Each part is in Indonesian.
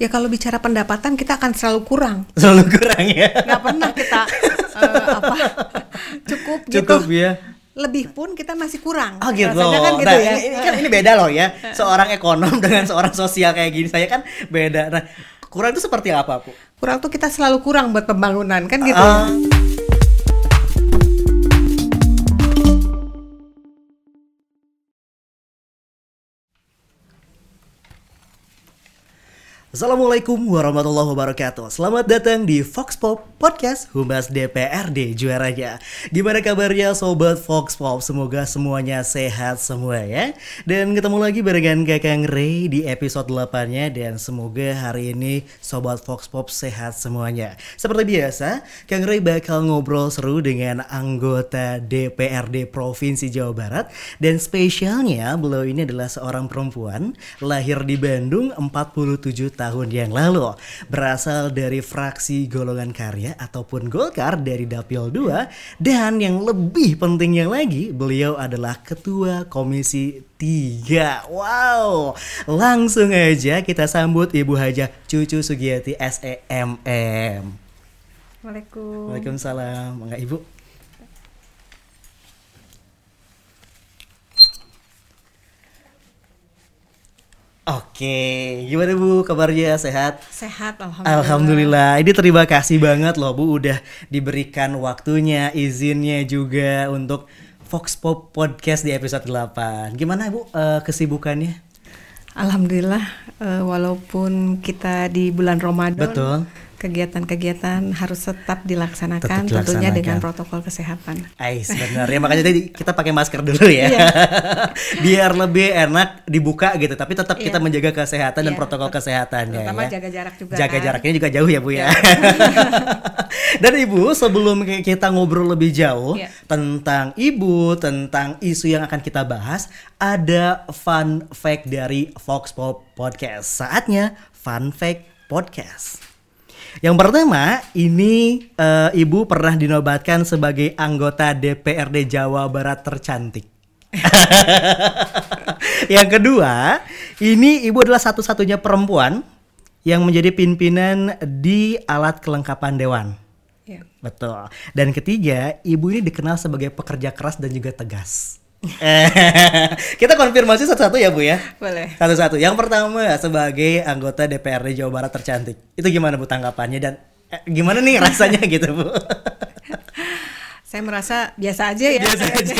Ya kalau bicara pendapatan kita akan selalu kurang. Selalu kurang ya. Nggak pernah kita eh, apa cukup, Cukup gitu. ya. Lebih pun kita masih kurang. Oh gitu. Rasanya kan gitu nah, ya. ini, kan ini beda loh ya. Seorang ekonom dengan seorang sosial kayak gini saya kan beda. Nah, kurang itu seperti apa, Bu? Kurang tuh kita selalu kurang buat pembangunan kan gitu. Ah. Assalamualaikum warahmatullahi wabarakatuh. Selamat datang di Fox Pop Podcast Humas DPRD juaranya. Gimana kabarnya Sobat Fox Pop? Semoga semuanya sehat semua ya. Dan ketemu lagi barengan Kakang Ray di episode 8 nya Dan semoga hari ini Sobat Fox Pop sehat semuanya. Seperti biasa Kang Ray bakal ngobrol seru dengan anggota DPRD Provinsi Jawa Barat. Dan spesialnya beliau ini adalah seorang perempuan Lahir di Bandung 47 tahun yang lalu. Berasal dari fraksi golongan karya ataupun Golkar dari Dapil 2 dan yang lebih pentingnya lagi beliau adalah ketua komisi 3 wow. Langsung aja kita sambut Ibu Haja Cucu Sugiyati SEMM Waalaikumsalam. Waalaikumsalam. Enggak Ibu Oke, gimana Bu kabarnya sehat? Sehat alhamdulillah. Alhamdulillah, ini terima kasih banget loh Bu udah diberikan waktunya, izinnya juga untuk Fox Pop Podcast di episode 8. Gimana Bu eh, kesibukannya? Alhamdulillah eh, walaupun kita di bulan Ramadan Betul. Kegiatan-kegiatan harus tetap dilaksanakan Tetap tentunya dilaksanakan. dengan protokol kesehatan. Ais benar ya makanya tadi kita pakai masker dulu ya. Iya. Biar lebih enak dibuka gitu, tapi tetap Iya. kita menjaga kesehatan dan Iya, protokol tet- kesehatannya terutama ya. jaga jarak juga Jaga kan. jaraknya juga jauh ya Bu ya. dan Ibu, sebelum kita ngobrol lebih jauh tentang Ibu, tentang isu yang akan kita bahas, ada fun fact dari Fox Pop Podcast. Saatnya fun fact podcast. Yang pertama, ini eh, Ibu pernah dinobatkan sebagai anggota DPRD Jawa Barat tercantik. yang kedua, ini Ibu adalah satu-satunya perempuan yang menjadi pimpinan di alat kelengkapan dewan. Iya. Betul. Dan ketiga, Ibu ini dikenal sebagai pekerja keras dan juga tegas. Kita konfirmasi satu-satu ya Bu ya. Boleh. Satu-satu. Yang pertama sebagai anggota DPRD Jawa Barat tercantik. Itu gimana Bu tanggapannya dan eh, gimana nih rasanya gitu Bu? Saya merasa biasa aja ya. Biasa aja.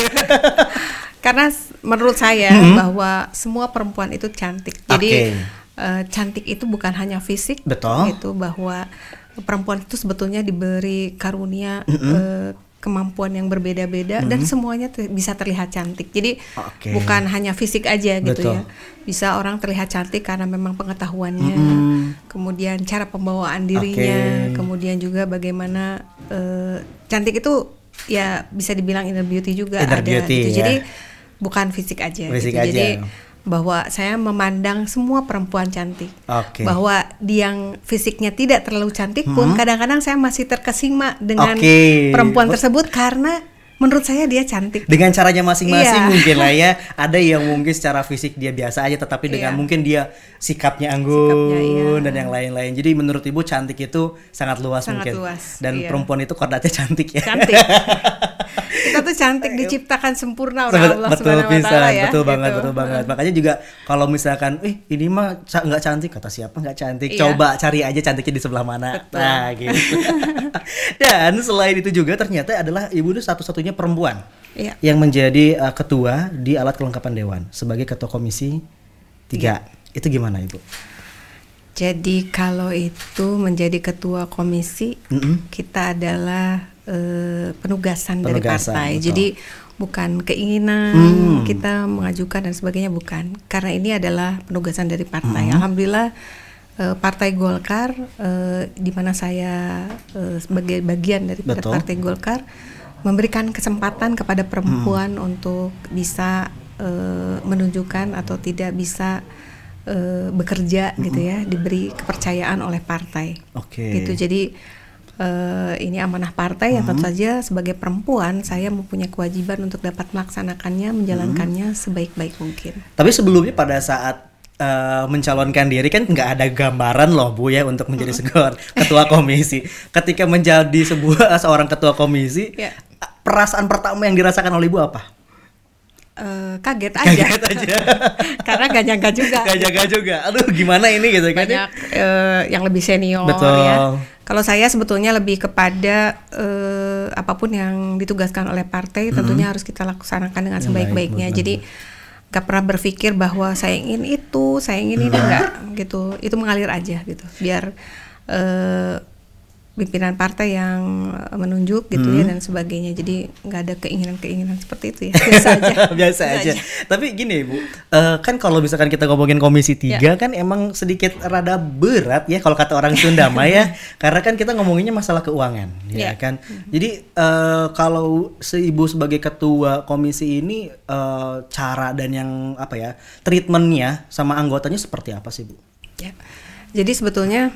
Karena menurut saya Mhm. bahwa semua perempuan itu cantik. Jadi Oke. eh, cantik itu bukan hanya fisik, Betul. Itu bahwa perempuan itu sebetulnya diberi karunia Mhm. eh, kemampuan yang berbeda-beda dan semuanya te- bisa terlihat cantik. Jadi Oke. bukan hanya fisik aja gitu Betul. ya. Bisa orang terlihat cantik karena memang pengetahuannya, Mhm. kemudian cara pembawaan dirinya, Oke. kemudian juga bagaimana eh, cantik itu ya bisa dibilang inner beauty juga Inner ada beauty, gitu. ya. Jadi bukan fisik aja Fisik gitu. aja. Jadi bahwa saya memandang semua perempuan cantik. Oke. Bahwa yang fisiknya tidak terlalu cantik pun kadang-kadang saya masih terkesima dengan Hmm. Oke. perempuan tersebut karena menurut saya dia cantik. Dengan caranya masing-masing Iya. mungkin lah ya. Ada yang mungkin secara fisik dia biasa aja tetapi dengan Iya. mungkin dia sikapnya anggun Sikapnya, iya. dan yang lain-lain. Jadi menurut Ibu cantik itu sangat luas Sangat mungkin. luas, Dan iya. perempuan itu kodratnya cantik ya. Cantik. Kita tuh cantik diciptakan sempurna oleh Sebet- Allah betul bisa, ya. betul banget, gitu. betul banget. Makanya juga kalau misalkan, eh ini mah nggak cantik, kata siapa nggak cantik? Iya. Coba cari aja cantiknya di sebelah mana. Betul. Nah gitu. Dan selain itu juga ternyata adalah ibu itu satu-satunya perempuan Iya. yang menjadi uh, ketua di alat kelengkapan dewan sebagai ketua komisi tiga. Iya. Itu gimana ibu? Jadi kalau itu menjadi ketua komisi, Mm-mm. kita adalah eh, penugasan, dari Penugasan, partai. betul. Jadi bukan keinginan Hmm. kita mengajukan dan sebagainya bukan. Karena ini adalah penugasan dari partai. Hmm. Alhamdulillah eh, Partai Golkar eh, di mana saya eh, sebagai bagian dari Betul. Partai Golkar memberikan kesempatan kepada perempuan Hmm. untuk bisa menunjukkan atau tidak bisa eh, bekerja gitu ya, diberi kepercayaan oleh partai. Oke. Gitu. Jadi eh, ini amanah partai yang tentu saja sebagai perempuan saya mempunyai kewajiban untuk dapat melaksanakannya, menjalankannya sebaik-baik mungkin. Tapi sebelumnya pada saat uh, mencalonkan diri kan nggak ada gambaran loh Bu ya untuk menjadi sebuah ketua komisi. Ketika menjadi sebuah seorang ketua komisi, Ya. perasaan pertama yang dirasakan oleh Ibu apa? Eh, kaget aja. Kaget aja. Karena gak nyangka juga. Gak jaga juga. Aduh gimana ini gitu kan? banyak eh, yang lebih senior Betul. ya. Kalau saya sebetulnya lebih kepada eh, apa pun yang ditugaskan oleh partai tentunya harus kita laksanakan dengan sebaik-baiknya. baik, Jadi gak pernah berpikir bahwa saya ingin itu, saya ingin ini enggak gitu. Itu mengalir aja gitu. Biar eh, pimpinan partai yang eh, menunjuk gitu ya dan sebagainya. Jadi nggak ada keinginan-keinginan seperti itu ya. Biasa aja. biasa aja. Tapi gini Bu, eh, kan kalau misalkan kita ngomongin komisi Ya. tiga kan emang sedikit rada berat ya kalau kata orang Sunda mah ya, karena kan kita ngomonginnya masalah keuangan, ya Ya. kan. Jadi eh, kalau seibu sebagai ketua komisi ini eh, cara dan yang apa ya treatmentnya sama anggotanya seperti apa sih Bu? Ya. Jadi sebetulnya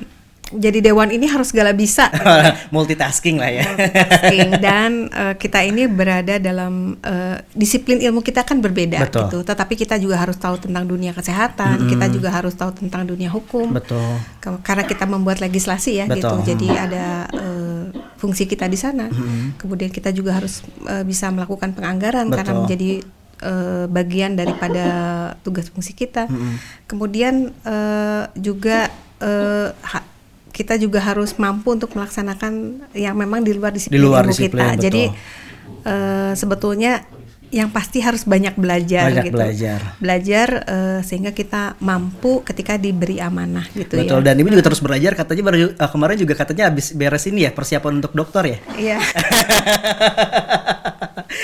jadi dewan ini harus segala bisa Multitasking lah ya. multitasking. dan eh, kita ini berada dalam eh, disiplin ilmu kita kan berbeda Betul. gitu. Tetapi kita juga harus tahu tentang dunia kesehatan, kita juga harus tahu tentang dunia hukum. Betul. Karena kita membuat legislasi ya gitu. Betul. Jadi ada eh, fungsi kita di sana. Kemudian kita juga harus eh, bisa melakukan penganggaran karena Betul. menjadi eh, bagian daripada tugas fungsi kita. Kemudian eh, juga ha- kita juga harus mampu untuk melaksanakan yang memang di luar disiplin luar ilmu disiplin, kita. betul. Jadi eh, sebetulnya yang pasti harus banyak belajar Banyak gitu. belajar. Belajar eh, sehingga kita mampu ketika diberi amanah gitu Betul. ya. Dan ibu juga terus belajar. Katanya baru eh, kemarin juga katanya habis beres ini ya persiapan untuk dokter ya. Iya.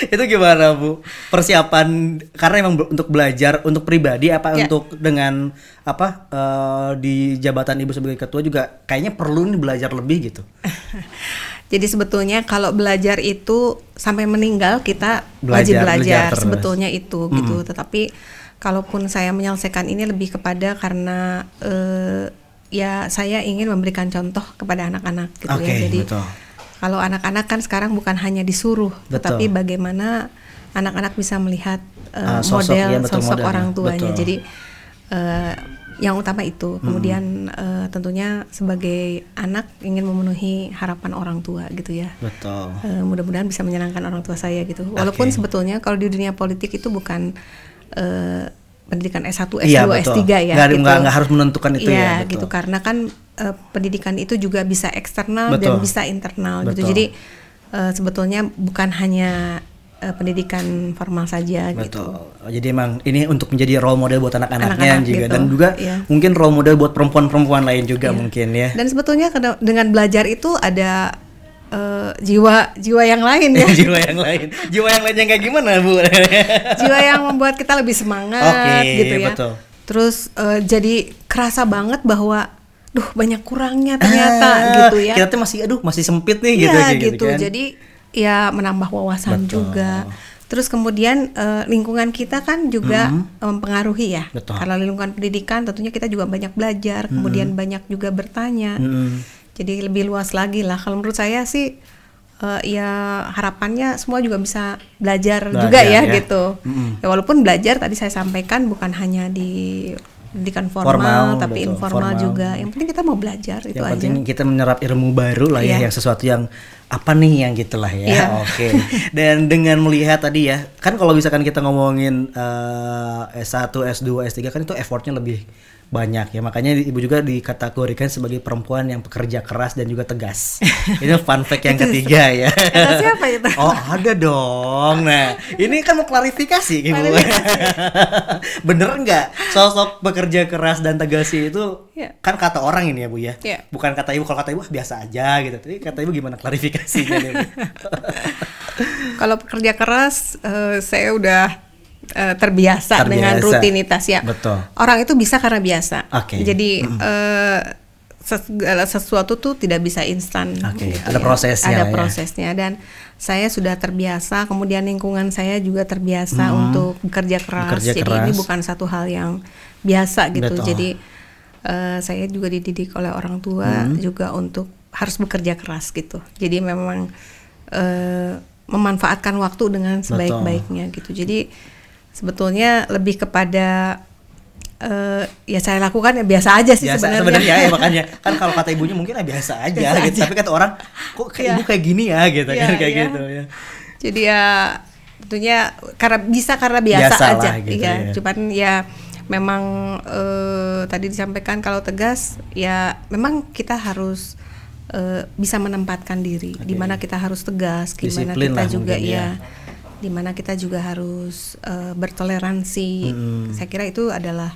itu gimana bu persiapan karena emang untuk belajar untuk pribadi apa Ya. untuk dengan apa eh, di jabatan ibu sebagai ketua juga kayaknya perlu nih belajar lebih gitu Jadi sebetulnya kalau belajar itu sampai meninggal kita Belajar, wajib belajar belajar, sebetulnya itu gitu. Tetapi kalaupun saya menyelesaikan ini lebih kepada karena eh, ya saya ingin memberikan contoh kepada anak-anak gitu Oke, ya. Jadi betul. kalau anak-anak kan sekarang bukan hanya disuruh, Betul. tetapi bagaimana anak-anak bisa melihat eh, Ah, sosok, model ya, betul, sosok modelnya. orang tuanya. Betul. Jadi eh, yang utama itu. Kemudian eh, tentunya sebagai anak ingin memenuhi harapan orang tua gitu ya. betul Eh, mudah-mudahan bisa menyenangkan orang tua saya gitu. Walaupun Oke. sebetulnya kalau di dunia politik itu bukan eh, pendidikan S1, S2, Iya, betul. S3 ya Nggak- gitu. nggak- nggak harus menentukan itu ya, Iya, betul. gitu karena kan eh, pendidikan itu juga bisa eksternal Betul. dan bisa internal gitu. Betul. Jadi eh, sebetulnya bukan hanya eh, pendidikan formal saja gitu. betul jadi emang ini untuk menjadi role model buat anak-anaknya Anak-anak juga gitu, dan juga iya. mungkin role model buat perempuan-perempuan lain juga mungkin ya Dan sebetulnya dengan belajar itu ada eh, jiwa jiwa yang lain ya. jiwa yang lain jiwa yang lain yang kayak gimana bu jiwa yang membuat kita lebih semangat Oke, gitu ya. betul. Terus eh, jadi kerasa banget bahwa duh banyak kurangnya ternyata Ah, gitu ya. kita tuh masih aduh masih sempit nih gitu Iya kayak gitu. kan. Jadi ya menambah wawasan Betul. juga. Terus kemudian eh, lingkungan kita kan juga mempengaruhi ya. Betul. Karena lingkungan pendidikan tentunya kita juga banyak belajar, kemudian banyak juga bertanya. Mm-mm. Jadi lebih luas lagi lah. Kalau menurut saya sih eh, ya harapannya semua juga bisa belajar, Belajar, juga ya, ya. gitu. Mm-mm. Ya walaupun belajar tadi saya sampaikan bukan hanya di pendidikan formal, Formal, tapi betul, informal formal. juga. Yang penting kita mau belajar itu yang aja. penting kita menyerap ilmu baru lah ya, Iya. yang sesuatu yang apa nih yang gitulah ya. Iya. Oke. Dan dengan melihat tadi ya, kan kalau misalkan kita ngomongin eh, S1, S2, S3 kan itu effortnya lebih banyak ya. Makanya ibu juga dikategorikan sebagai perempuan yang pekerja keras dan juga tegas. Ini fun fact yang ketiga ya. Siapa itu? Oh ada dong. Nah ini kan mau klarifikasi ibu. Bener nggak sosok pekerja keras dan tegas itu Iya. kan kata orang ini ya bu ya. Iya. Bukan kata ibu. Kalau kata ibu ah, biasa aja gitu. Tapi kata ibu gimana klarifikasinya? Kalau pekerja keras, eh, saya udah eh, terbiasa, dengan Terbiasa. rutinitas ya. Betul. Orang itu bisa karena biasa. Oke. Jadi eh, segala sesuatu tuh tidak bisa instan. Oke, gitu ada prosesnya Ada ya. prosesnya dan saya sudah terbiasa. Kemudian lingkungan saya juga terbiasa Mhm. untuk bekerja keras. Bekerja Jadi keras. ini bukan satu hal yang biasa gitu. Betul. Jadi eh, saya juga dididik oleh orang tua Mhm. juga untuk harus bekerja keras gitu. Jadi memang eh, memanfaatkan waktu dengan sebaik-baiknya gitu. Jadi sebetulnya lebih kepada eh, ya saya lakukan ya biasa aja sih biasa sebenarnya. sebenarnya ya makanya kan kalau kata ibunya mungkin ah, biasa aja Biasa gitu aja. tapi kata orang kok kayak Iya. ibu kayak gini ya gitu Iya, kan kayak iya. gitu ya Jadi ya tentunya karena bisa karena biasa Biasa lah aja, gitu iya. ya. Cuman ya memang eh, tadi disampaikan kalau tegas ya memang kita harus eh, bisa menempatkan diri di mana kita harus tegas, gimana kita lah juga mungkin ya. ya di mana kita juga harus eh, bertoleransi. Saya kira itu adalah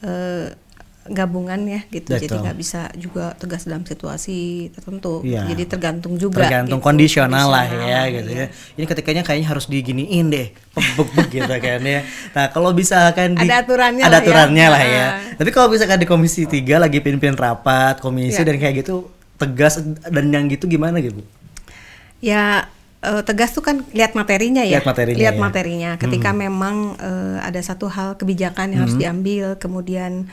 eh, gabungan ya gitu. Jadi Betul. nggak bisa juga tegas dalam situasi tertentu. Iya. Jadi tergantung juga. tergantung gitu. kondisional lah ya Kondisional, gitu iya. ya ini ketikanya kayaknya harus diginiin deh bek gitu kan ya nah kalau misalkan di, Ada aturannya ada lah ya. aturannya lah ya Ah. tapi kalau misalkan di komisi 3 lagi pimpin rapat komisi Iya. dan kayak gitu tegas dan yang gitu gimana gitu Ya eh, tegas tuh kan lihat materinya ya. Lihat materinya, Lihat ya. materinya. Ketika memang eh, ada satu hal kebijakan yang harus diambil, kemudian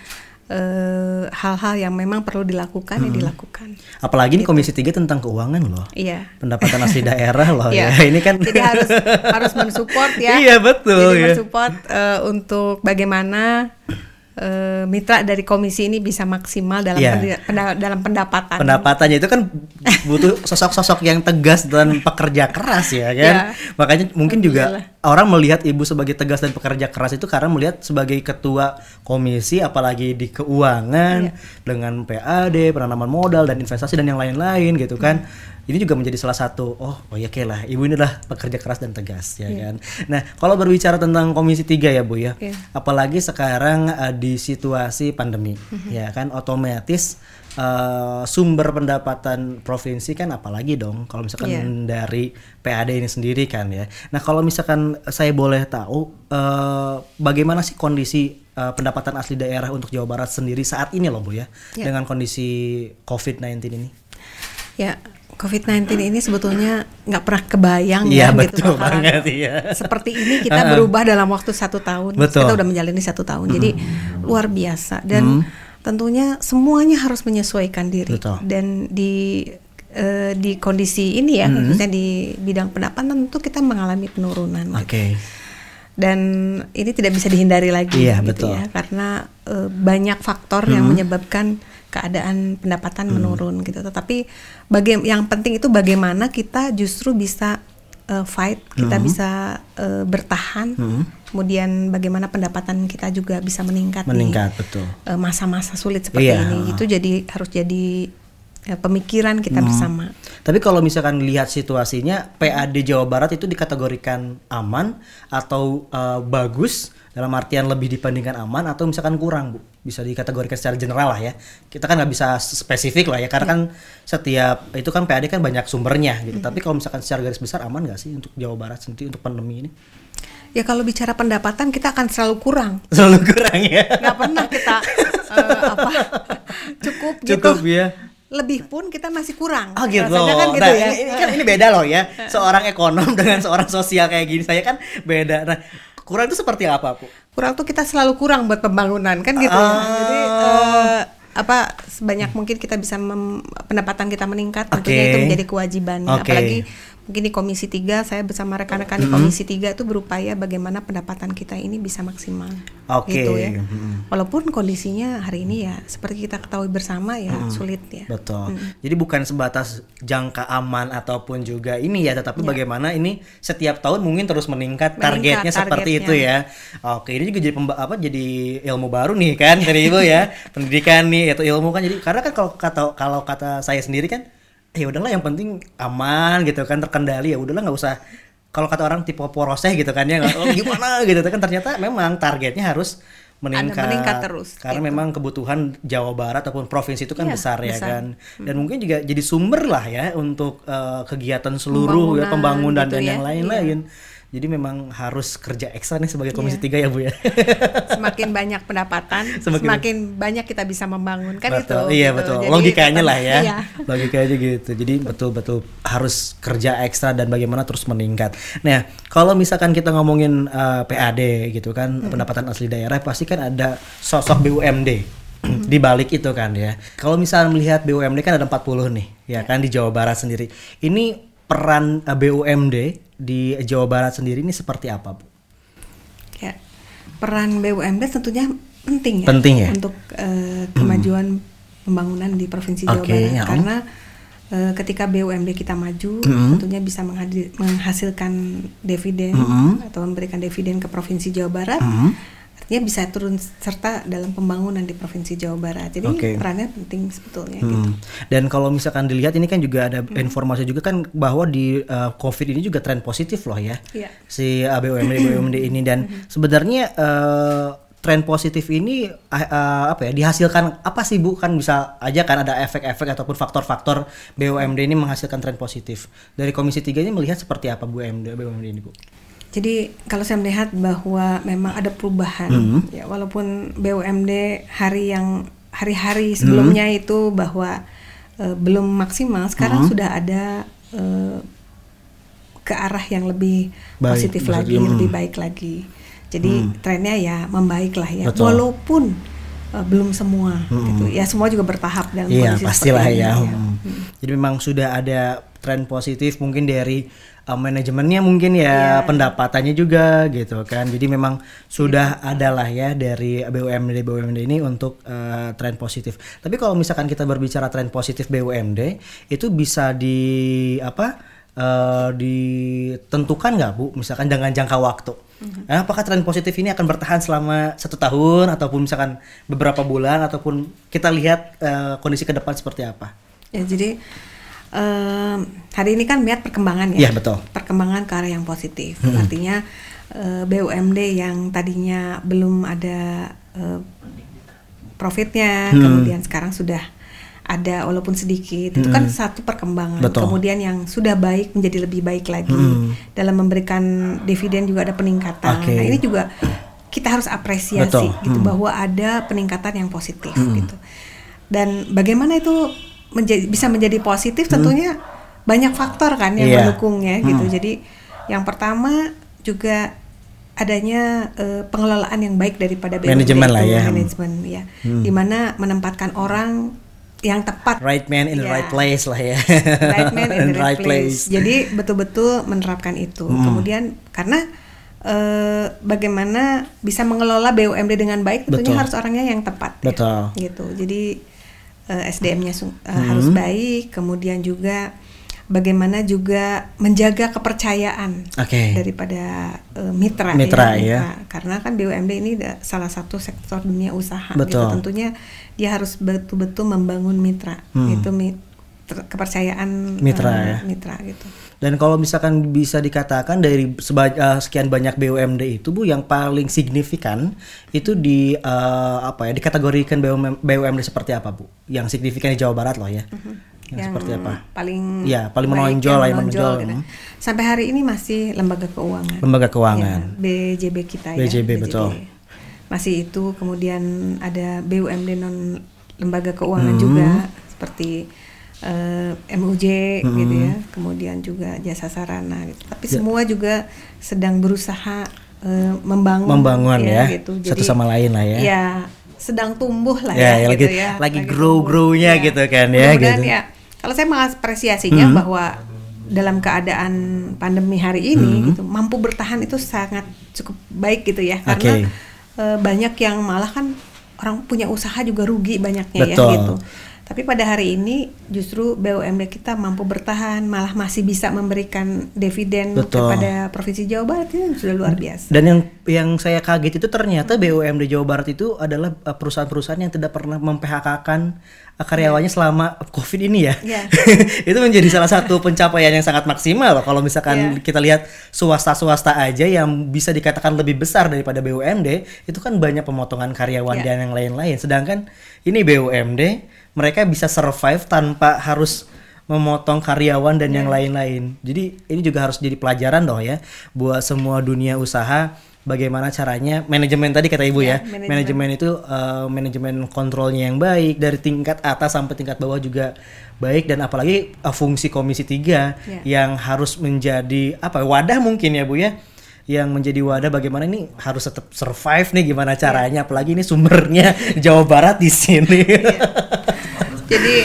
eh, hal-hal yang memang perlu dilakukan ya dilakukan. apalagi ini komisi 3 tentang keuangan loh Iya. pendapatan asli daerah loh Iya. ya ini kan Jadi harus harus mensupport ya. Iya, betul, Jadi ya. mensupport eh, untuk bagaimana eh, mitra dari komisi ini bisa maksimal dalam Iya. pendi- penda- dalam pendapatan. pendapatannya itu kan butuh sosok-sosok yang tegas dan pekerja keras ya kan. Ya. Makanya mungkin juga Iyalah. orang melihat ibu sebagai tegas dan pekerja keras itu karena melihat sebagai ketua komisi apalagi di keuangan dengan PAD, penanaman modal dan investasi dan yang lain-lain gitu kan. Ini juga menjadi salah satu oh oh ya lah ibu ini adalah pekerja keras dan tegas ya kan. Nah, kalau berbicara tentang komisi 3 ya Bu ya. Iya. Apalagi sekarang eh, di situasi pandemi ya kan otomatis eh, sumber pendapatan provinsi kan apalagi dong kalau misalkan Iya. dari PAD ini sendiri kan ya. Nah kalau misalkan saya boleh tahu eh, bagaimana sih kondisi eh, pendapatan asli daerah untuk Jawa Barat sendiri saat ini loh bu ya Ya. dengan kondisi COVID-19 ini. Ya, COVID-19 ini sebetulnya nggak pernah kebayang ya betul gitu bakalan banget iya. seperti ini kita berubah dalam waktu satu tahun. Betul. Kita udah menjalani satu tahun, jadi luar biasa dan tentunya semuanya harus menyesuaikan diri Betul. dan di eh, di kondisi ini ya, khususnya di bidang pendapatan tentu kita mengalami penurunan. Oke. gitu. Dan ini tidak bisa dihindari lagi, Iya, gitu betul. ya, karena eh, banyak faktor yang menyebabkan keadaan pendapatan menurun gitu. Tetapi baga- yang penting itu bagaimana kita justru bisa eh, fight, kita bisa eh, bertahan, kemudian bagaimana pendapatan kita juga bisa meningkat, di, Meningkat betul. eh, masa-masa sulit seperti Iya. ini. Itu jadi harus jadi eh, pemikiran kita bersama. Tapi kalau misalkan lihat situasinya, PAD Jawa Barat itu dikategorikan aman atau eh, bagus dalam artian lebih dibandingkan aman atau misalkan kurang, Bu? Bisa dikategorikan secara general lah ya. Kita kan nggak bisa spesifik lah ya, karena kan setiap itu kan PAD kan banyak sumbernya gitu. Tapi kalau misalkan secara garis besar aman nggak sih untuk Jawa Barat sendiri untuk pandemi ini? Ya kalau bicara pendapatan kita akan selalu kurang. Selalu kurang ya. nggak pernah kita eh, apa cukup, Cukup gitu ya. lebih pun kita masih kurang Oh gitu. Rasanya kan gitu nah, ya ini, ini kan ini beda loh ya. Seorang ekonom dengan seorang sosial kayak gini saya kan beda. Nah, kurang itu seperti apa, Bu? kurang tuh kita selalu kurang buat pembangunan kan gitu ya Ah. jadi eh, apa sebanyak mungkin kita bisa mem- pendapatan kita meningkat tentunya Oke. itu menjadi kewajiban Oke. apalagi mungkin di komisi 3 saya bersama rekan-rekan di komisi 3 itu berupaya bagaimana pendapatan kita ini bisa maksimal Oke. gitu ya Mm-mm. walaupun kondisinya hari ini ya seperti kita ketahui bersama ya sulit ya Betul. Jadi bukan sebatas jangka aman ataupun juga ini ya, tetapi bagaimana ini setiap tahun mungkin terus meningkat, Meningkat targetnya seperti targetnya. itu ya. Oke, ini juga jadi pemba- apa jadi ilmu baru nih kan dari Ibu ya. Pendidikan nih itu ilmu kan jadi karena kan kalau kata kalau kata saya sendiri kan ya udahlah yang penting aman gitu kan terkendali. Ya udahlah nggak usah kalau kata orang tipe poroseh gitu kan ya oh, gimana? gitu kan. Ternyata memang targetnya harus meningkat, meningkat terus, karena gitu. memang kebutuhan Jawa Barat ataupun provinsi itu kan Iya, besar ya besar. kan. Dan mungkin juga jadi sumber lah ya untuk eh, kegiatan seluruh ya pembangunan Pembangunan gitu dan ya, yang lain-lain jadi memang harus kerja ekstra nih sebagai komisi Iya. tiga ya bu ya. Semakin banyak pendapatan, Semakin- semakin, banyak kita bisa membangun kan betul. itu. iya gitu. betul. Jadi logikanya lah ya. Iya. logikanya gitu. Jadi betul-betul harus kerja ekstra dan bagaimana terus meningkat. Nah kalau misalkan kita ngomongin eh, PAD gitu kan Hmm. pendapatan asli daerah pasti kan ada sosok BUMD di balik itu kan ya. Kalau misalnya melihat BUMD kan ada 40 nih ya kan di Jawa Barat sendiri. Ini peran eh, BUMD di Jawa Barat sendiri ini seperti apa bu? Ya. Peran BUMD tentunya penting ya, Penting ya? untuk eh, kemajuan pembangunan di provinsi Jawa Oke, Barat ya. karena eh, ketika BUMD kita maju Mm-mm. tentunya bisa menghasilkan dividen Mm-mm. atau memberikan dividen ke provinsi Jawa Barat Mhm. Artinya bisa turun serta dalam pembangunan di provinsi Jawa Barat jadi Oke. perannya penting sebetulnya gitu. Hmm. Dan kalau misalkan dilihat ini kan juga ada informasi juga kan bahwa di uh, COVID ini juga tren positif loh ya. Iya. Si uh, BUMD BUMD ini dan sebenarnya uh, tren positif ini uh, apa ya dihasilkan apa sih Bu kan bisa aja kan ada efek-efek ataupun faktor-faktor BUMD ini menghasilkan tren positif. Dari Komisi 3 ini melihat seperti apa BUMD BUMD ini Bu? Jadi kalau saya melihat bahwa memang ada perubahan Mhm. ya walaupun BUMD hari yang hari-hari sebelumnya Mhm. itu bahwa eh, belum maksimal sekarang Mhm. sudah ada eh, ke arah yang lebih Baik, positif lagi, mhm. lebih baik lagi. Jadi trennya ya membaik lah ya Betul. walaupun eh, belum semua gitu. Ya semua juga bertahap dalam Iya kondisi pastilah seperti ini, ya. ya. Hmm. Jadi memang sudah ada tren positif mungkin dari uh, manajemennya mungkin ya Iya. pendapatannya juga gitu kan. Jadi memang sudah ada lah ya dari BUMD BUMD ini untuk uh, tren positif. Tapi kalau misalkan kita berbicara tren positif BUMD itu bisa di apa? uh, ditentukan nggak bu misalkan dengan jangka waktu Nah, apakah tren positif ini akan bertahan selama satu tahun ataupun misalkan beberapa bulan ataupun kita lihat uh, kondisi ke depan seperti apa Ya jadi em, hari ini kan melihat perkembangan ya. Iya, betul. Perkembangan ke arah yang positif. Artinya eh, BUMD yang tadinya belum ada eh, profitnya, Hmm. kemudian sekarang sudah ada walaupun sedikit. Itu kan satu perkembangan. Hmm. Betul. Kemudian yang sudah baik menjadi lebih baik lagi. Hmm. Dalam memberikan dividen juga ada peningkatan. Oke. Nah, ini juga kita harus apresiasi Betul. gitu Hmm. bahwa ada peningkatan yang positif gitu. Dan bagaimana itu menjadi bisa menjadi positif tentunya banyak faktor kan yang Hmm. Iya. mendukungnya gitu. Hmm. Jadi yang pertama juga adanya eh, pengelolaan yang baik daripada BUMD Manajemen lah ya. manajemen ya. Di mana menempatkan orang yang tepat right man in the Ya. right place lah ya right man in the right place. Jadi betul-betul menerapkan itu. Hmm. Kemudian karena eh, bagaimana bisa mengelola BUMD dengan baik tentunya Betul. harus orangnya yang tepat ya. Betul. Gitu. Jadi eh, SDM-nya sung- eh, Hmm. harus baik, kemudian juga bagaimana juga menjaga kepercayaan Oke. daripada eh, mitra, Mitra, ya, ya. Karena kan BUMD ini salah satu sektor dunia usaha gitu. Betul. Tentunya dia harus betul-betul membangun mitra. Hmm. Itu mi- ter- kepercayaan Mitra, eh, ya. mitra gitu. Dan kalau misalkan bisa dikatakan dari eh, sekian banyak BUMD itu Bu yang paling signifikan itu di eh, apa ya dikategorikan BUMD, BUMD seperti apa Bu? Yang signifikan di Jawa Barat loh ya. Yang, seperti apa? Paling Iya, paling menonjol lah, yang menonjol. gitu. Hmm. Sampai hari ini masih lembaga keuangan. Lembaga keuangan. Ya, BJB kita ya. BJB, betul. Masih itu kemudian ada BUMD non lembaga keuangan Hmm. juga seperti eh, MUJ gitu Hmm. ya. Kemudian juga jasa sarana gitu. Tapi Ya. semua juga sedang berusaha eh, membangun Membangun ya, gitu. satu sama lain lah ya. Ya, sedang tumbuh lah Ya, ya, ya, gitu lagi- ya. lagi grow-grow-nya tumbuh. gitu kan ya, gitu. ya. Kalau saya mengapresiasinya Hmm. bahwa dalam keadaan pandemi hari ini Hmm. gitu mampu bertahan itu sangat cukup baik gitu ya karena Oke. eh, banyak yang malah kan orang punya usaha juga rugi banyaknya Betul. ya gitu. Tapi pada hari ini justru BUMD kita mampu bertahan malah masih bisa memberikan dividen Betul. kepada provinsi Jawa Barat itu sudah luar biasa. Dan yang yang saya kaget itu ternyata BUMD Jawa Barat itu adalah uh, perusahaan-perusahaan yang tidak pernah mem-PHK-kan uh, karyawannya selama Covid ini ya. Iya. itu menjadi salah satu pencapaian yang sangat maksimal loh kalau misalkan Iya. kita lihat swasta-swasta aja yang bisa dikatakan lebih besar daripada BUMD, itu kan banyak pemotongan karyawan Iya. dan yang lain-lain. Sedangkan ini BUMD mereka bisa survive tanpa harus memotong karyawan dan Iya. yang lain-lain. Jadi ini juga harus jadi pelajaran doh ya buat semua dunia usaha bagaimana caranya manajemen tadi kata Ibu ya. Ya, manajemen. manajemen itu uh, manajemen kontrolnya yang baik dari tingkat atas sampai tingkat bawah juga baik dan apalagi uh, fungsi komisi 3 Ya. yang harus menjadi apa wadah mungkin ya Bu ya yang menjadi wadah bagaimana ini harus tetap survive nih gimana caranya apalagi ini sumbernya Jawa Barat di sini. Jadi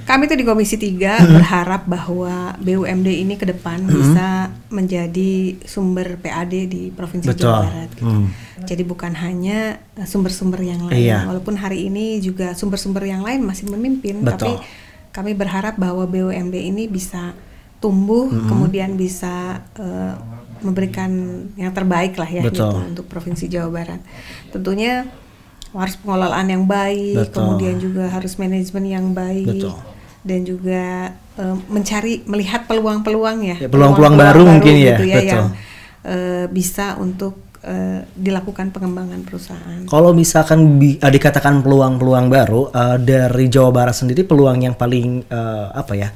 Kami tuh di Komisi 3 berharap bahwa BUMD ini ke depan bisa menjadi sumber PAD di Provinsi Betul. Jawa Barat. gitu. Hmm. Jadi bukan hanya uh, sumber-sumber yang lain, Iya. walaupun hari ini juga sumber-sumber yang lain masih memimpin, Betul. tapi kami berharap bahwa BUMD ini bisa tumbuh, kemudian bisa uh, memberikan yang terbaik lah ya gitu untuk Provinsi Jawa Barat. Tentunya harus pengelolaan yang baik, Betul. kemudian juga harus manajemen yang baik, Betul. dan juga eh, mencari melihat peluang-peluang ya, Ya, peluang-peluang baru mungkin ya, gitu betul. yang eh, bisa untuk eh, dilakukan pengembangan perusahaan. Kalau misalkan bi- dikatakan peluang-peluang baru eh, dari Jawa Barat sendiri peluang yang paling eh, apa ya?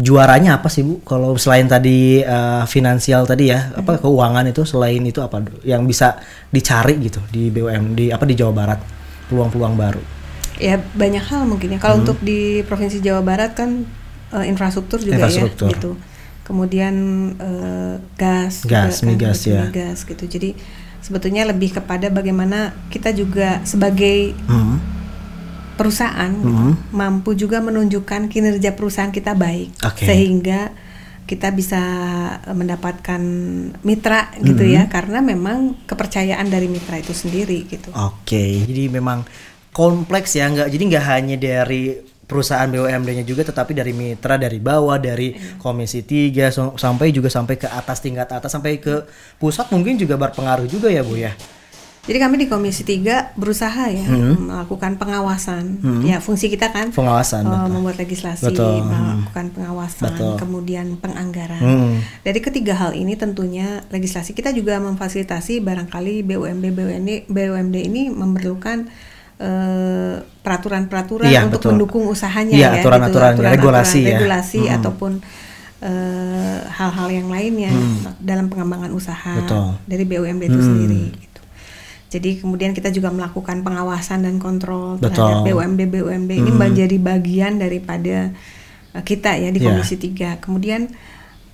Juaranya apa sih Bu? Kalau selain tadi eh, finansial tadi ya, apa Hmm. keuangan itu selain itu apa yang bisa dicari gitu di BUM di apa di Jawa Barat? Peluang-peluang baru. Ya banyak hal mungkin ya. Hmm. Kalau untuk di Provinsi Jawa Barat kan eh, infrastruktur juga Infrastruktur. ya gitu. Kemudian eh, gas, Gas, juga migas, gitu, ya. migas gitu. Jadi sebetulnya lebih kepada bagaimana kita juga sebagai Hmm. Perusahaan Hmm. mampu juga menunjukkan kinerja perusahaan kita baik Oke. sehingga kita bisa eh, mendapatkan mitra gitu Hmm. ya karena memang kepercayaan dari mitra itu sendiri gitu. Oke, jadi memang kompleks ya, nggak jadi nggak hanya dari perusahaan BUMD-nya juga, tetapi dari mitra dari bawah, dari Komisi 3 so- sampai juga sampai ke atas tingkat atas sampai ke pusat mungkin juga berpengaruh juga ya bu ya. Jadi kami di Komisi 3 berusaha ya Hmm. melakukan pengawasan. Ya fungsi kita kan Pengawasan, betul. membuat legislasi, Betul, melakukan pengawasan, Betul. kemudian penganggaran. Hmm. Dari ketiga hal ini tentunya legislasi kita juga memfasilitasi barangkali BUMD BUMD BUMD ini memerlukan eh, peraturan-peraturan Iya, untuk betul. mendukung usahanya Iya, ya, aturan-aturan, Aturan-aturan, regulasi ya. regulasi Hmm. ataupun eh, hal-hal yang lainnya dalam pengembangan usaha Betul. dari BUMD itu Hmm. sendiri. Jadi kemudian kita juga melakukan pengawasan dan kontrol terhadap BUMD BUMD ini Hmm. menjadi bagian daripada uh, kita ya di Ya. Komisi 3. Kemudian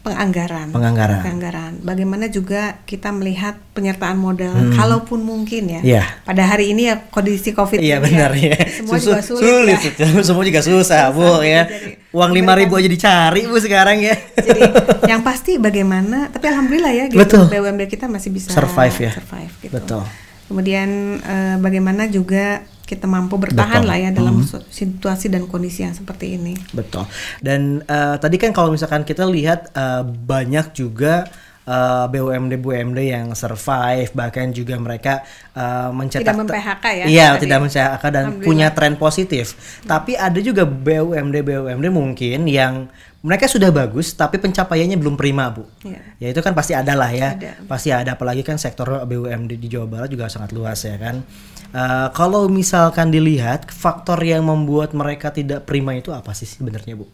penganggaran. Penganggaran. Penganggaran. Bagaimana juga kita melihat penyertaan modal kalaupun mungkin ya. Hmm. Iya. Pada hari ini ya kondisi Covid Iya ini benar ya. Semua Susu- juga sulit, ya. Semua juga susah bu ya. Jadi, Uang lima ribu aja dicari bu sekarang ya. Jadi yang pasti bagaimana, tapi alhamdulillah ya gitu, Betul. BUMD kita masih bisa Survive ya. survive gitu. Betul. Kemudian eh, bagaimana juga kita mampu bertahan Betul. lah ya dalam su- situasi dan kondisi yang seperti ini. Betul. Dan eh, tadi kan kalau misalkan kita lihat eh, banyak juga eh, BUMD BUMD yang survive bahkan juga mereka eh, mencetak Tidak mem-PHK ya, Iya, tadi. tidak mem-PHK dan Alhamdulillah. punya tren positif. Tapi ada juga BUMD BUMD mungkin yang mereka sudah bagus tapi pencapaiannya belum prima, Bu. Iya. Ya itu kan pasti ada lah ya. Ada. Pasti ada apalagi kan sektor BUMD di Jawa Barat juga sangat luas ya kan. Eh, kalau misalkan dilihat faktor yang membuat mereka tidak prima itu apa sih sebenarnya, Bu?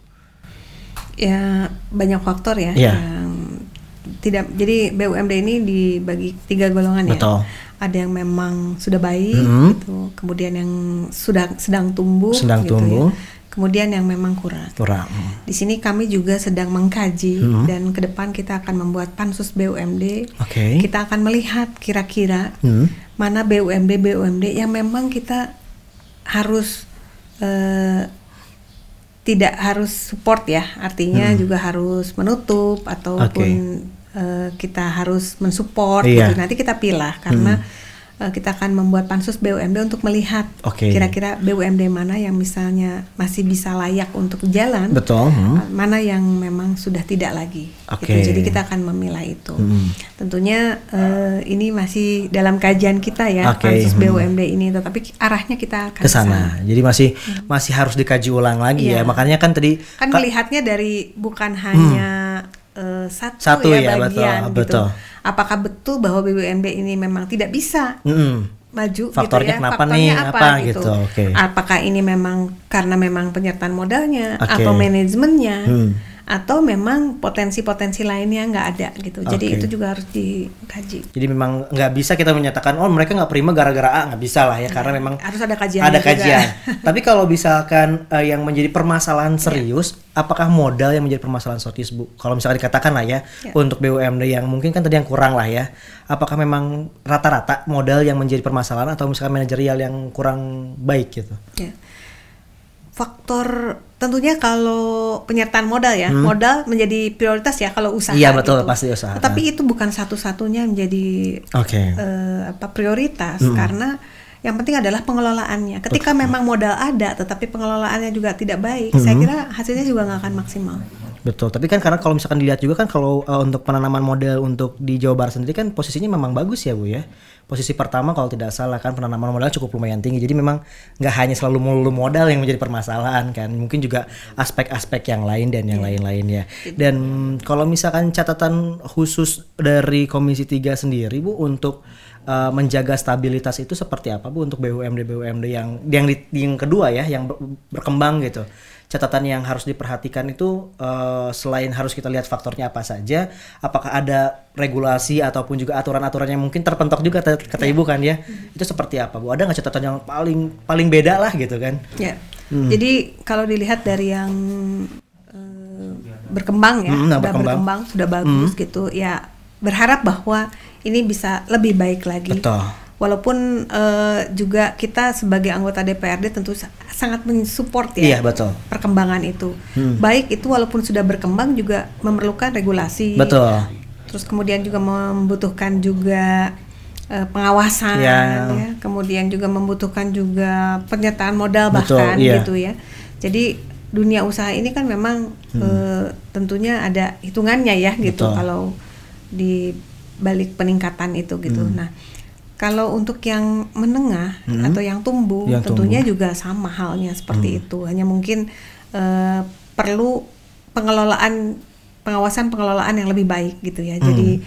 Ya banyak faktor ya Iya. yang tidak. Jadi BUMD ini dibagi tiga golongan ya. Betul. Ada yang memang sudah baik, Mhm. gitu. Kemudian yang sudah sedang tumbuh, Sedang gitu tumbuh. Ya. Kemudian yang memang kurang. Kurang. Di sini kami juga sedang mengkaji Mhm. dan ke depan kita akan membuat pansus BUMD. Oke. Kita akan melihat kira-kira Hmm. mana BUMD BUMD yang memang kita harus eh, tidak harus support ya, artinya Hmm. juga harus menutup ataupun eh, kita harus mensupport. Iya. gitu. Nanti kita pilah karena eh, kita akan membuat pansus BUMD untuk melihat Oke. kira-kira BUMD mana yang misalnya masih bisa layak untuk jalan, Betul. hmm. mana yang memang sudah tidak lagi. Oke. Gitu. Jadi kita akan memilah itu. Hmm. Tentunya eh, ini masih dalam kajian kita ya Oke, pansus hmm. BUMD ini, tetapi arahnya kita ke sana. Jadi masih masih harus dikaji ulang lagi ya. Iya. Makanya kan tadi Kan melihatnya dari bukan hanya eh, satu, Hmm. Satu ya, ya, betul, bagian gitu. betul. Apakah betul bahwa BUMD ini memang tidak bisa Mm-mm. maju Faktornya gitu ya? kenapa Faktornya nih? apa, Apa gitu? gitu, oke. Apakah ini memang karena memang penyertaan modalnya Oke. atau manajemennya Hmm. Atau memang potensi-potensi lainnya nggak ada gitu. Jadi Oke. itu juga harus dikaji. Jadi memang nggak bisa kita menyatakan oh mereka nggak prima gara-gara A nggak bisa lah ya karena memang Harus ada kajian ada juga. kajian. Tapi kalau misalkan eh, yang menjadi permasalahan serius, apakah modal yang menjadi permasalahan serius bu? Kalau misalkan dikatakan lah ya, Ya. untuk BUMD yang mungkin kan tadi yang kurang lah ya, apakah memang rata-rata modal yang menjadi permasalahan atau misalkan manajerial yang kurang baik gitu? Ya. Faktor tentunya kalau penyertaan modal ya, modal menjadi prioritas ya kalau usaha. Hmm. Iya, betul, gitu. pasti usaha. Tetapi itu bukan satu-satunya menjadi Oke. eh, apa prioritas karena yang penting adalah pengelolaannya. Ketika memang modal ada, tetapi pengelolaannya juga tidak baik, saya Hmm. kira hasilnya juga nggak akan maksimal. Betul, tapi kan karena kalau misalkan dilihat juga kan kalau uh, untuk penanaman modal untuk di Jawa Barat sendiri kan posisinya memang bagus ya Bu ya. Posisi pertama kalau tidak salah kan penanaman modal cukup lumayan tinggi. Jadi memang nggak hanya selalu melulu modal yang menjadi permasalahan kan. Mungkin juga aspek-aspek yang lain dan yang lain-lainnya. Dan kalau misalkan catatan khusus dari Komisi 3 sendiri Bu untuk uh, menjaga stabilitas itu seperti apa Bu untuk BUMD BUMD yang yang di- yang kedua ya yang ber- berkembang gitu catatan yang harus diperhatikan itu eh, selain harus kita lihat faktornya apa saja, apakah ada regulasi ataupun juga aturan-aturan yang mungkin terpentok juga kata, kata ibu kan ya, itu seperti apa bu? Ada nggak catatan yang paling paling beda lah gitu kan? Ya. Jadi kalau dilihat dari yang eh, berkembang ya, Hmm, sudah yang berkembang. berkembang, sudah bagus gitu, ya berharap bahwa ini bisa lebih baik lagi. Betul. Walaupun eh, juga kita sebagai anggota DPRD tentu sa- sangat mensupport ya Iya betul. perkembangan itu. Baik itu walaupun sudah berkembang juga memerlukan regulasi. Betul. Terus kemudian juga membutuhkan juga eh, pengawasan, Ya. ya. Kemudian juga membutuhkan juga penyertaan modal Betul, bahkan iya. gitu ya. Jadi dunia usaha ini kan memang eh, tentunya ada hitungannya ya gitu Hmm. Betul. kalau di balik peningkatan itu gitu. Hmm. Nah, kalau untuk yang menengah atau yang tumbuh Yang tentunya juga sama halnya seperti Hmm. itu. Hanya mungkin eh, perlu pengelolaan pengawasan pengelolaan yang lebih baik gitu ya. Jadi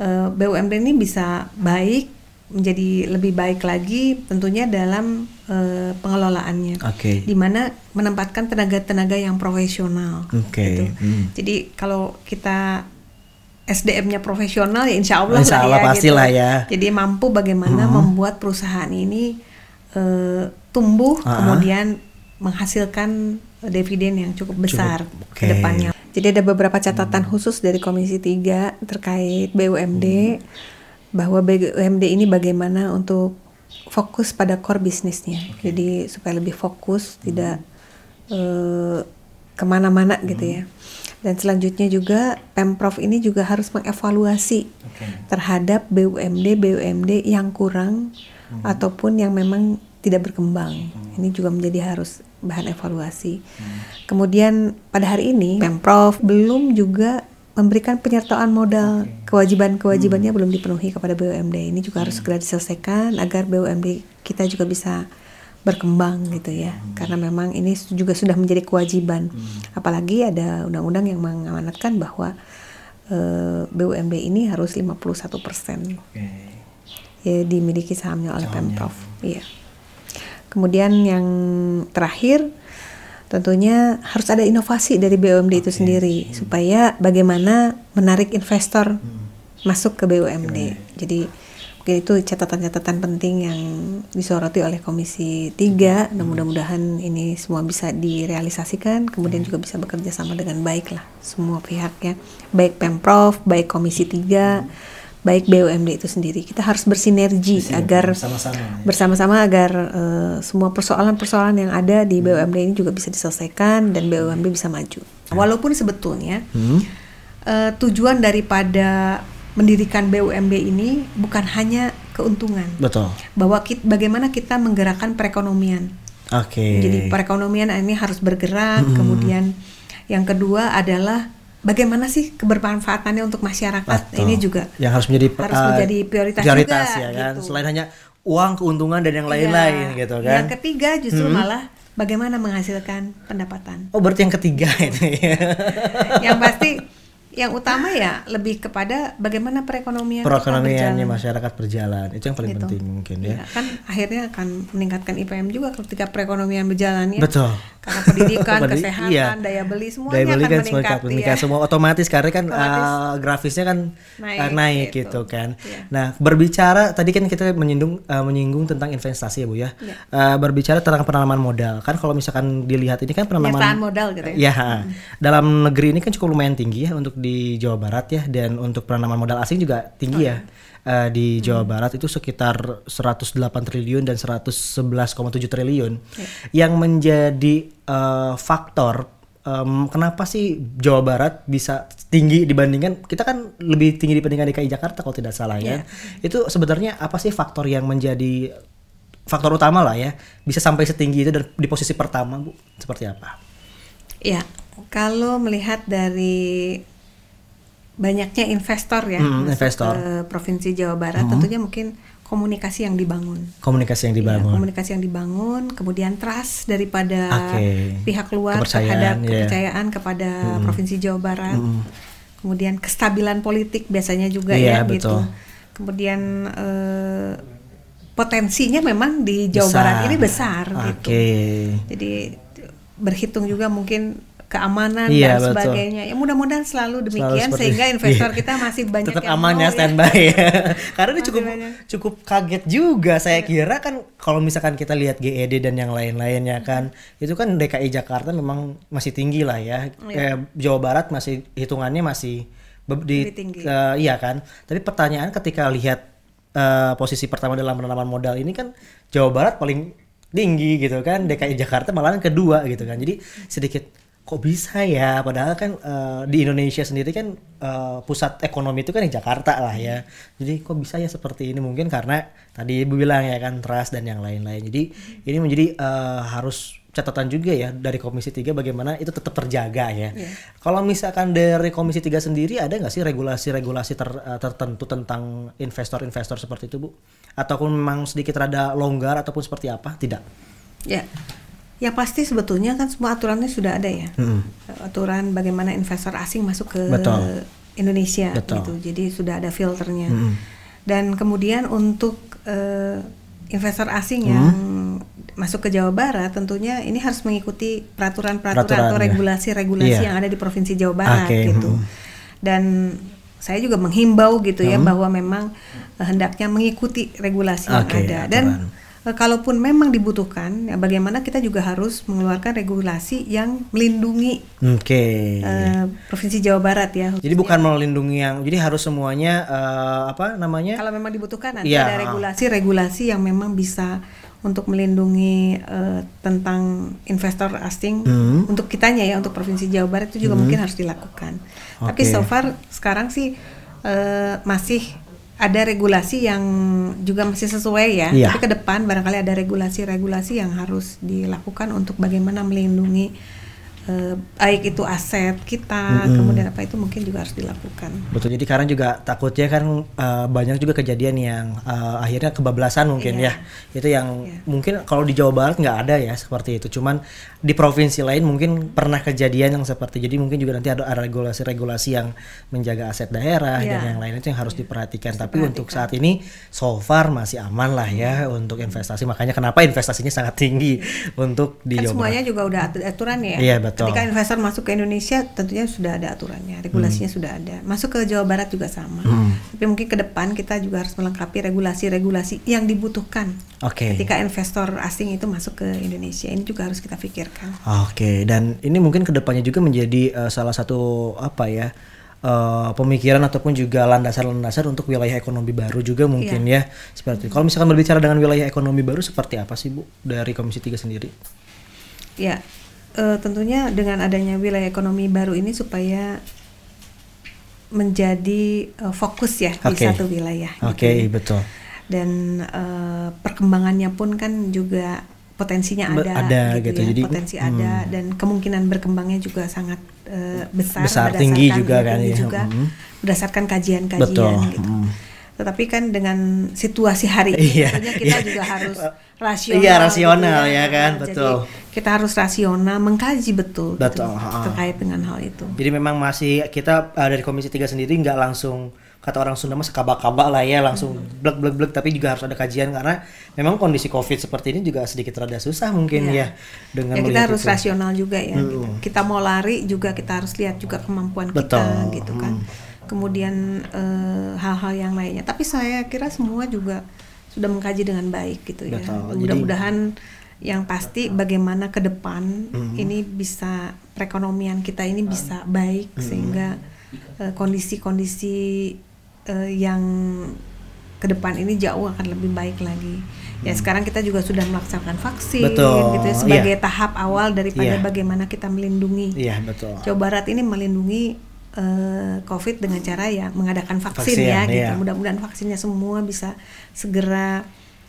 eh, BUMD ini bisa baik menjadi lebih baik lagi tentunya dalam eh, pengelolaannya. Oke. Di mana menempatkan tenaga-tenaga yang profesional. Oke. gitu. Hmm. Jadi kalau kita SDM-nya profesional ya insya Allah, Insya lah Allah ya, pastilah gitu. ya. Jadi mampu bagaimana membuat perusahaan ini eh, tumbuh Ah. kemudian menghasilkan dividen yang cukup besar Oke. ke depannya. Jadi ada beberapa catatan khusus dari Komisi 3 terkait BUMD bahwa BUMD ini bagaimana untuk fokus pada core bisnisnya. Jadi supaya lebih fokus, tidak eh, ke mana-mana gitu ya. Dan selanjutnya juga Pemprov ini juga harus mengevaluasi terhadap BUMD BUMD yang kurang ataupun yang memang tidak berkembang. Ini juga menjadi harus bahan evaluasi. Kemudian pada hari ini Pemprov belum juga memberikan penyertaan modal. Kewajiban-kewajibannya belum dipenuhi kepada BUMD. Ini juga harus segera diselesaikan agar BUMD kita juga bisa berkembang gitu ya. Karena memang ini juga sudah menjadi kewajiban. Apalagi ada undang-undang yang mengamanatkan bahwa eh, BUMD ini harus 51% ya, dimiliki sahamnya oleh Pemprov. Iya. Kemudian yang terakhir tentunya harus ada inovasi dari BUMD itu sendiri supaya bagaimana menarik investor masuk ke BUMD. Jadi mungkin itu catatan-catatan penting yang disoroti oleh Komisi 3 dan mudah-mudahan ini semua bisa direalisasikan kemudian juga bisa bekerja sama dengan baik lah semua pihaknya baik Pemprov, baik Komisi 3 baik BUMD itu sendiri kita harus bersinergi agar Sama-sama. bersama-sama agar eh, semua persoalan-persoalan yang ada di BUMD ini juga bisa diselesaikan dan BUMD bisa maju. Walaupun sebetulnya Hmm. eh, tujuan daripada mendirikan BUMD ini bukan hanya keuntungan, Betul. bahwa kit- bagaimana kita menggerakkan perekonomian. Oke. Jadi perekonomian ini harus bergerak. Kemudian yang kedua adalah bagaimana sih kebermanfaatannya untuk masyarakat. Betul. Ini juga yang harus menjadi harus uh, menjadi prioritas, prioritas juga, ya kan gitu. selain hanya uang keuntungan dan yang lain-lain Iya. gitu kan Yang ketiga justru malah bagaimana menghasilkan pendapatan. oh berarti yang ketiga itu ya yang pasti yang utama ya lebih kepada bagaimana perekonomian perekonomiannya berjalan. masyarakat berjalan itu yang paling Gitu. penting mungkin ya Ya, kan akhirnya akan meningkatkan IPM juga ketika perekonomian berjalan ya. betul Karena pendidikan, Pendidik- kesehatan, iya. daya beli semuanya Daya beli akan kan semua meningkat, akan meningkat ya. semua otomatis karena kan Otomatis. uh, grafisnya kan Naik, uh, naik gitu. gitu kan. Iya. Nah berbicara tadi kan kita menyinggung uh, menyinggung tentang investasi ya bu ya. Iya. Uh, berbicara tentang penanaman modal kan kalau misalkan dilihat ini kan penanaman modal gitu ya. Ya, dalam negeri ini kan cukup lumayan tinggi ya untuk di Jawa Barat ya dan untuk penanaman modal asing juga tinggi ya. Eh, di Jawa Barat itu sekitar 108 triliun dan 111,7 triliun. Yang menjadi eh, faktor em, kenapa sih Jawa Barat bisa tinggi dibandingkan kita kan lebih tinggi dibandingkan DKI Jakarta kalau tidak salah ya. Itu sebenarnya apa sih faktor yang menjadi faktor utama lah ya bisa sampai setinggi itu dan di posisi pertama Bu seperti apa? Ya, kalau melihat dari banyaknya investor ya Hmm, investor. ke provinsi Jawa Barat, tentunya mungkin komunikasi yang dibangun. Komunikasi yang Ya, dibangun. komunikasi yang dibangun, kemudian trust daripada Oke. pihak luar Kepercayaan, terhadap ya. kepercayaan kepada provinsi Jawa Barat. Kemudian kestabilan politik biasanya juga Iya, ya gitu. betul. Kemudian eh, potensinya memang di Jawa Besar. Barat ini besar gitu. Oke. Jadi berhitung juga mungkin keamanan Iya, dan betul. sebagainya. Ya mudah-mudahan selalu demikian seperti- sehingga investor iya. kita masih banyak tetap yang aman mau ya standby ya. Karena ini cukup banyak. cukup kaget juga. Saya kira kan kalau misalkan kita lihat GED dan yang lain-lainnya kan, itu kan DKI Jakarta memang masih tinggi lah ya. Eh, Jawa Barat masih hitungannya masih di Lebih tinggi. eh, iya kan. Tapi pertanyaan ketika lihat eh, posisi pertama dalam penanaman modal ini kan Jawa Barat paling tinggi gitu kan, DKI Jakarta malahan kedua gitu kan. Jadi sedikit kok bisa ya? Padahal kan eh, di Indonesia sendiri kan eh, pusat ekonomi itu kan di Jakarta lah ya. Jadi kok bisa ya seperti ini? Mungkin karena tadi ibu bilang ya kan trust dan yang lain-lain. Jadi ini menjadi eh, harus catatan juga ya dari Komisi 3 bagaimana itu tetap terjaga ya. Kalau misalkan dari Komisi 3 sendiri ada nggak sih regulasi-regulasi ter- tertentu tentang investor-investor seperti itu bu? Ataupun memang sedikit rada longgar ataupun seperti apa? Tidak. Ya, ya pasti sebetulnya kan semua aturannya sudah ada ya. Mm-mm. Aturan bagaimana investor asing masuk ke Betul. Indonesia Betul. gitu. Jadi sudah ada filternya. Mm-mm. Dan kemudian untuk eh, investor asing Hmm. yang masuk ke Jawa Barat tentunya ini harus mengikuti peraturan-peraturan Peraturan, atau ya. regulasi-regulasi Iya. yang ada di provinsi Jawa Barat Oke, gitu. Dan saya juga menghimbau gitu Hmm. ya bahwa memang eh, hendaknya mengikuti regulasi yang Oke, ada dan aturan. Eh, kalaupun memang dibutuhkan, ya bagaimana kita juga harus mengeluarkan regulasi yang melindungi oke eh, provinsi Jawa Barat ya. Jadi bukan melindungi yang, jadi harus semuanya eh, apa namanya? Kalau memang dibutuhkan nanti Iya. ada regulasi-regulasi yang memang bisa untuk melindungi eh, tentang investor asing Hmm. untuk kitanya ya untuk provinsi Jawa Barat itu juga mungkin harus dilakukan. Tapi Oke. so far sekarang sih eh, masih ada regulasi yang juga masih sesuai ya. Iya. Tapi ke depan barangkali ada regulasi-regulasi yang harus dilakukan untuk bagaimana melindungi eh, baik itu aset kita, kemudian apa itu mungkin juga harus dilakukan. Betul. Jadi karena juga takutnya kan eh, banyak juga kejadian yang eh, akhirnya kebablasan mungkin Iya. ya. Itu yang Iya. mungkin kalau di Jawa Barat nggak ada ya seperti itu. Cuman di provinsi lain mungkin pernah kejadian yang seperti. Jadi mungkin juga nanti ada regulasi-regulasi yang menjaga aset daerah dan Iya. yang lain itu yang harus diperhatikan. Tapi untuk saat ini so far masih aman lah ya untuk investasi. Makanya kenapa investasinya sangat tinggi untuk di kan Jawa semuanya Barat. juga udah atu- aturannya ya. Iya, betul. Ketika investor masuk ke Indonesia tentunya sudah ada aturannya, regulasinya sudah ada. Masuk ke Jawa Barat juga sama. Hmm. Tapi mungkin ke depan kita juga harus melengkapi regulasi-regulasi yang dibutuhkan Oke. ketika investor asing itu masuk ke Indonesia. Ini juga harus kita pikirkan. Oke, dan ini mungkin ke depannya juga menjadi eh, salah satu apa ya eh, pemikiran ataupun juga landasan-landasan untuk wilayah ekonomi baru juga mungkin ya seperti itu. Kalau misalkan berbicara dengan wilayah ekonomi baru seperti apa sih bu dari Komisi 3 sendiri? Ya, eh, tentunya dengan adanya wilayah ekonomi baru ini supaya menjadi eh, fokus ya di Oke. satu wilayah. gitu Oke, ya. betul. dan eh, perkembangannya pun kan juga potensinya Be- ada, ada gitu, gitu. ya. Jadi, potensi hmm. ada dan kemungkinan berkembangnya juga sangat eh, besar Besar, tinggi juga kan, tinggi ya. juga Hmm. berdasarkan kajian-kajian gitu hmm. Tetapi kan dengan situasi hari ini Iya, kita iya. juga harus rasional Iya, rasional ya kan, Jadi betul. kita harus rasional mengkaji betul, gitu, Betul, ha-ha. terkait dengan hal itu Jadi memang masih kita eh, dari Komisi 3 sendiri nggak langsung kata orang Sunda mas kabak-kabak lah ya langsung blek blek blek tapi juga harus ada kajian karena memang kondisi Covid seperti ini juga sedikit rada susah mungkin Iya. ya dengan ya kita harus itu. rasional juga ya gitu. Mm. kita mau lari juga kita harus lihat juga kemampuan Betul. kita gitu kan kemudian eh, hal-hal yang lainnya tapi saya kira semua juga sudah mengkaji dengan baik gitu ya Betul. Mudah-mudahan yang pasti bagaimana ke depan Mm. ini bisa perekonomian kita ini bisa baik sehingga eh, kondisi-kondisi eh, yang ke depan ini jauh akan lebih baik lagi. Ya sekarang kita juga sudah melaksanakan vaksin Hmm. Betul, gitu ya, sebagai iya. tahap awal daripada Iya. bagaimana kita melindungi. Iya betul. Jawa Barat ini melindungi eh, COVID dengan cara ya mengadakan vaksin, Vaksin, ya gitu. iya. Mudah-mudahan vaksinnya semua bisa segera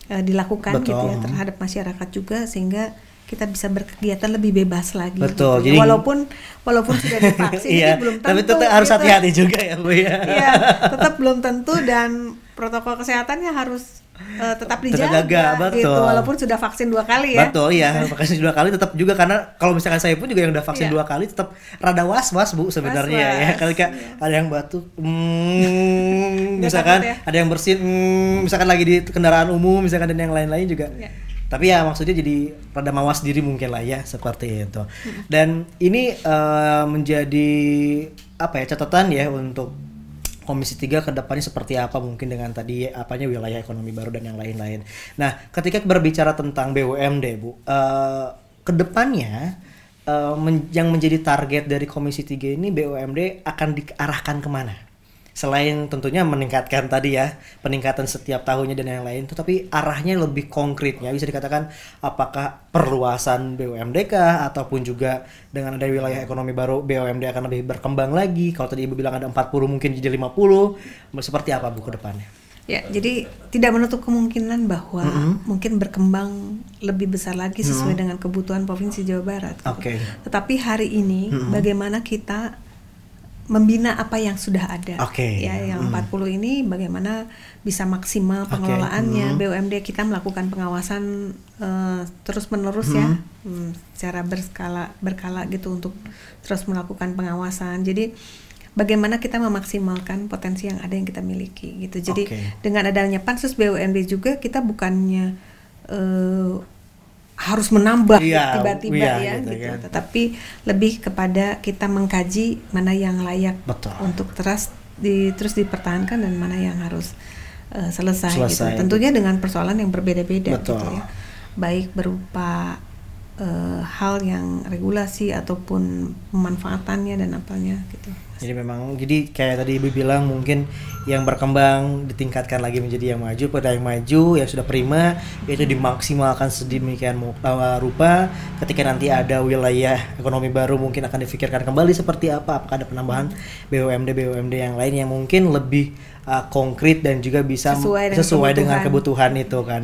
eh, dilakukan gitu ya Betul. terhadap masyarakat juga sehingga kita bisa berkegiatan lebih bebas lagi. Betul, gitu. jadi- walaupun walaupun sudah divaksin Iya, belum tentu. tapi tetap harus gitu. hati-hati juga ya Bu ya. Iya, tetap belum tentu dan protokol kesehatannya harus eh, tetap Tetap dijaga jaga, gitu betul. walaupun sudah vaksin dua kali ya. Betul iya, vaksin dua kali tetap juga karena kalau misalkan saya pun juga yang udah vaksin Iya. dua kali tetap rada was-was Bu sebenarnya ya. Was-was, Ketika iya. ada yang batuk, Nggak misalkan ya? ada yang bersin, hmm, misalkan lagi di kendaraan umum, misalkan dan yang lain-lain juga. Iya. Tapi ya maksudnya jadi rada mawas diri mungkin lah ya seperti itu. Dan ini eh, menjadi apa ya catatan ya untuk Komisi 3 ke depannya seperti apa mungkin dengan tadi apanya wilayah ekonomi baru dan yang lain-lain. Nah, ketika berbicara tentang BUMD, Bu, eh ke depannya eh, men- yang menjadi target dari Komisi 3 ini BUMD akan diarahkan ke mana? Selain tentunya meningkatkan tadi ya, peningkatan setiap tahunnya dan yang lain, tetapi arahnya lebih konkretnya bisa dikatakan apakah perluasan BUMD kah ataupun juga dengan ada wilayah ekonomi baru BUMD akan lebih berkembang lagi. Kalau tadi Ibu bilang ada 40 mungkin jadi 50, seperti apa Bu ke depannya? Ya, jadi tidak menutup kemungkinan bahwa mungkin berkembang lebih besar lagi sesuai dengan kebutuhan Provinsi Jawa Barat. Oke. Tetapi hari ini bagaimana kita membina apa yang sudah ada. Oke. Ya, yang 40 ini bagaimana bisa maksimal pengelolaannya. BUMD kita melakukan pengawasan terus menerus ya, hmm, secara berskala berkala gitu untuk terus melakukan pengawasan. Jadi bagaimana kita memaksimalkan potensi yang ada yang kita miliki gitu. Jadi Oke. dengan adanya pansus BUMD juga kita bukannya eh, harus menambah Iya, tiba-tiba iya, ya gitu gitu, kan. tetapi lebih kepada kita mengkaji mana yang layak Betul. untuk terus di terus dipertahankan dan mana yang harus eh, selesai, Selesai. gitu. Tentunya dengan persoalan yang berbeda-beda gitu ya. Baik berupa eh, hal yang regulasi ataupun pemanfaatannya dan apanya gitu. Jadi memang jadi kayak tadi Ibu bilang mungkin yang berkembang ditingkatkan lagi menjadi yang maju. Pada yang maju yang sudah prima yaitu dimaksimalkan sedemikian uh, rupa. Ketika nanti ada wilayah ekonomi baru mungkin akan difikirkan kembali seperti apa. Apakah ada penambahan BUMD BUMD yang lain yang mungkin lebih uh, konkret dan juga bisa Sesuai dengan sesuai dengan kebutuhan. kebutuhan itu kan.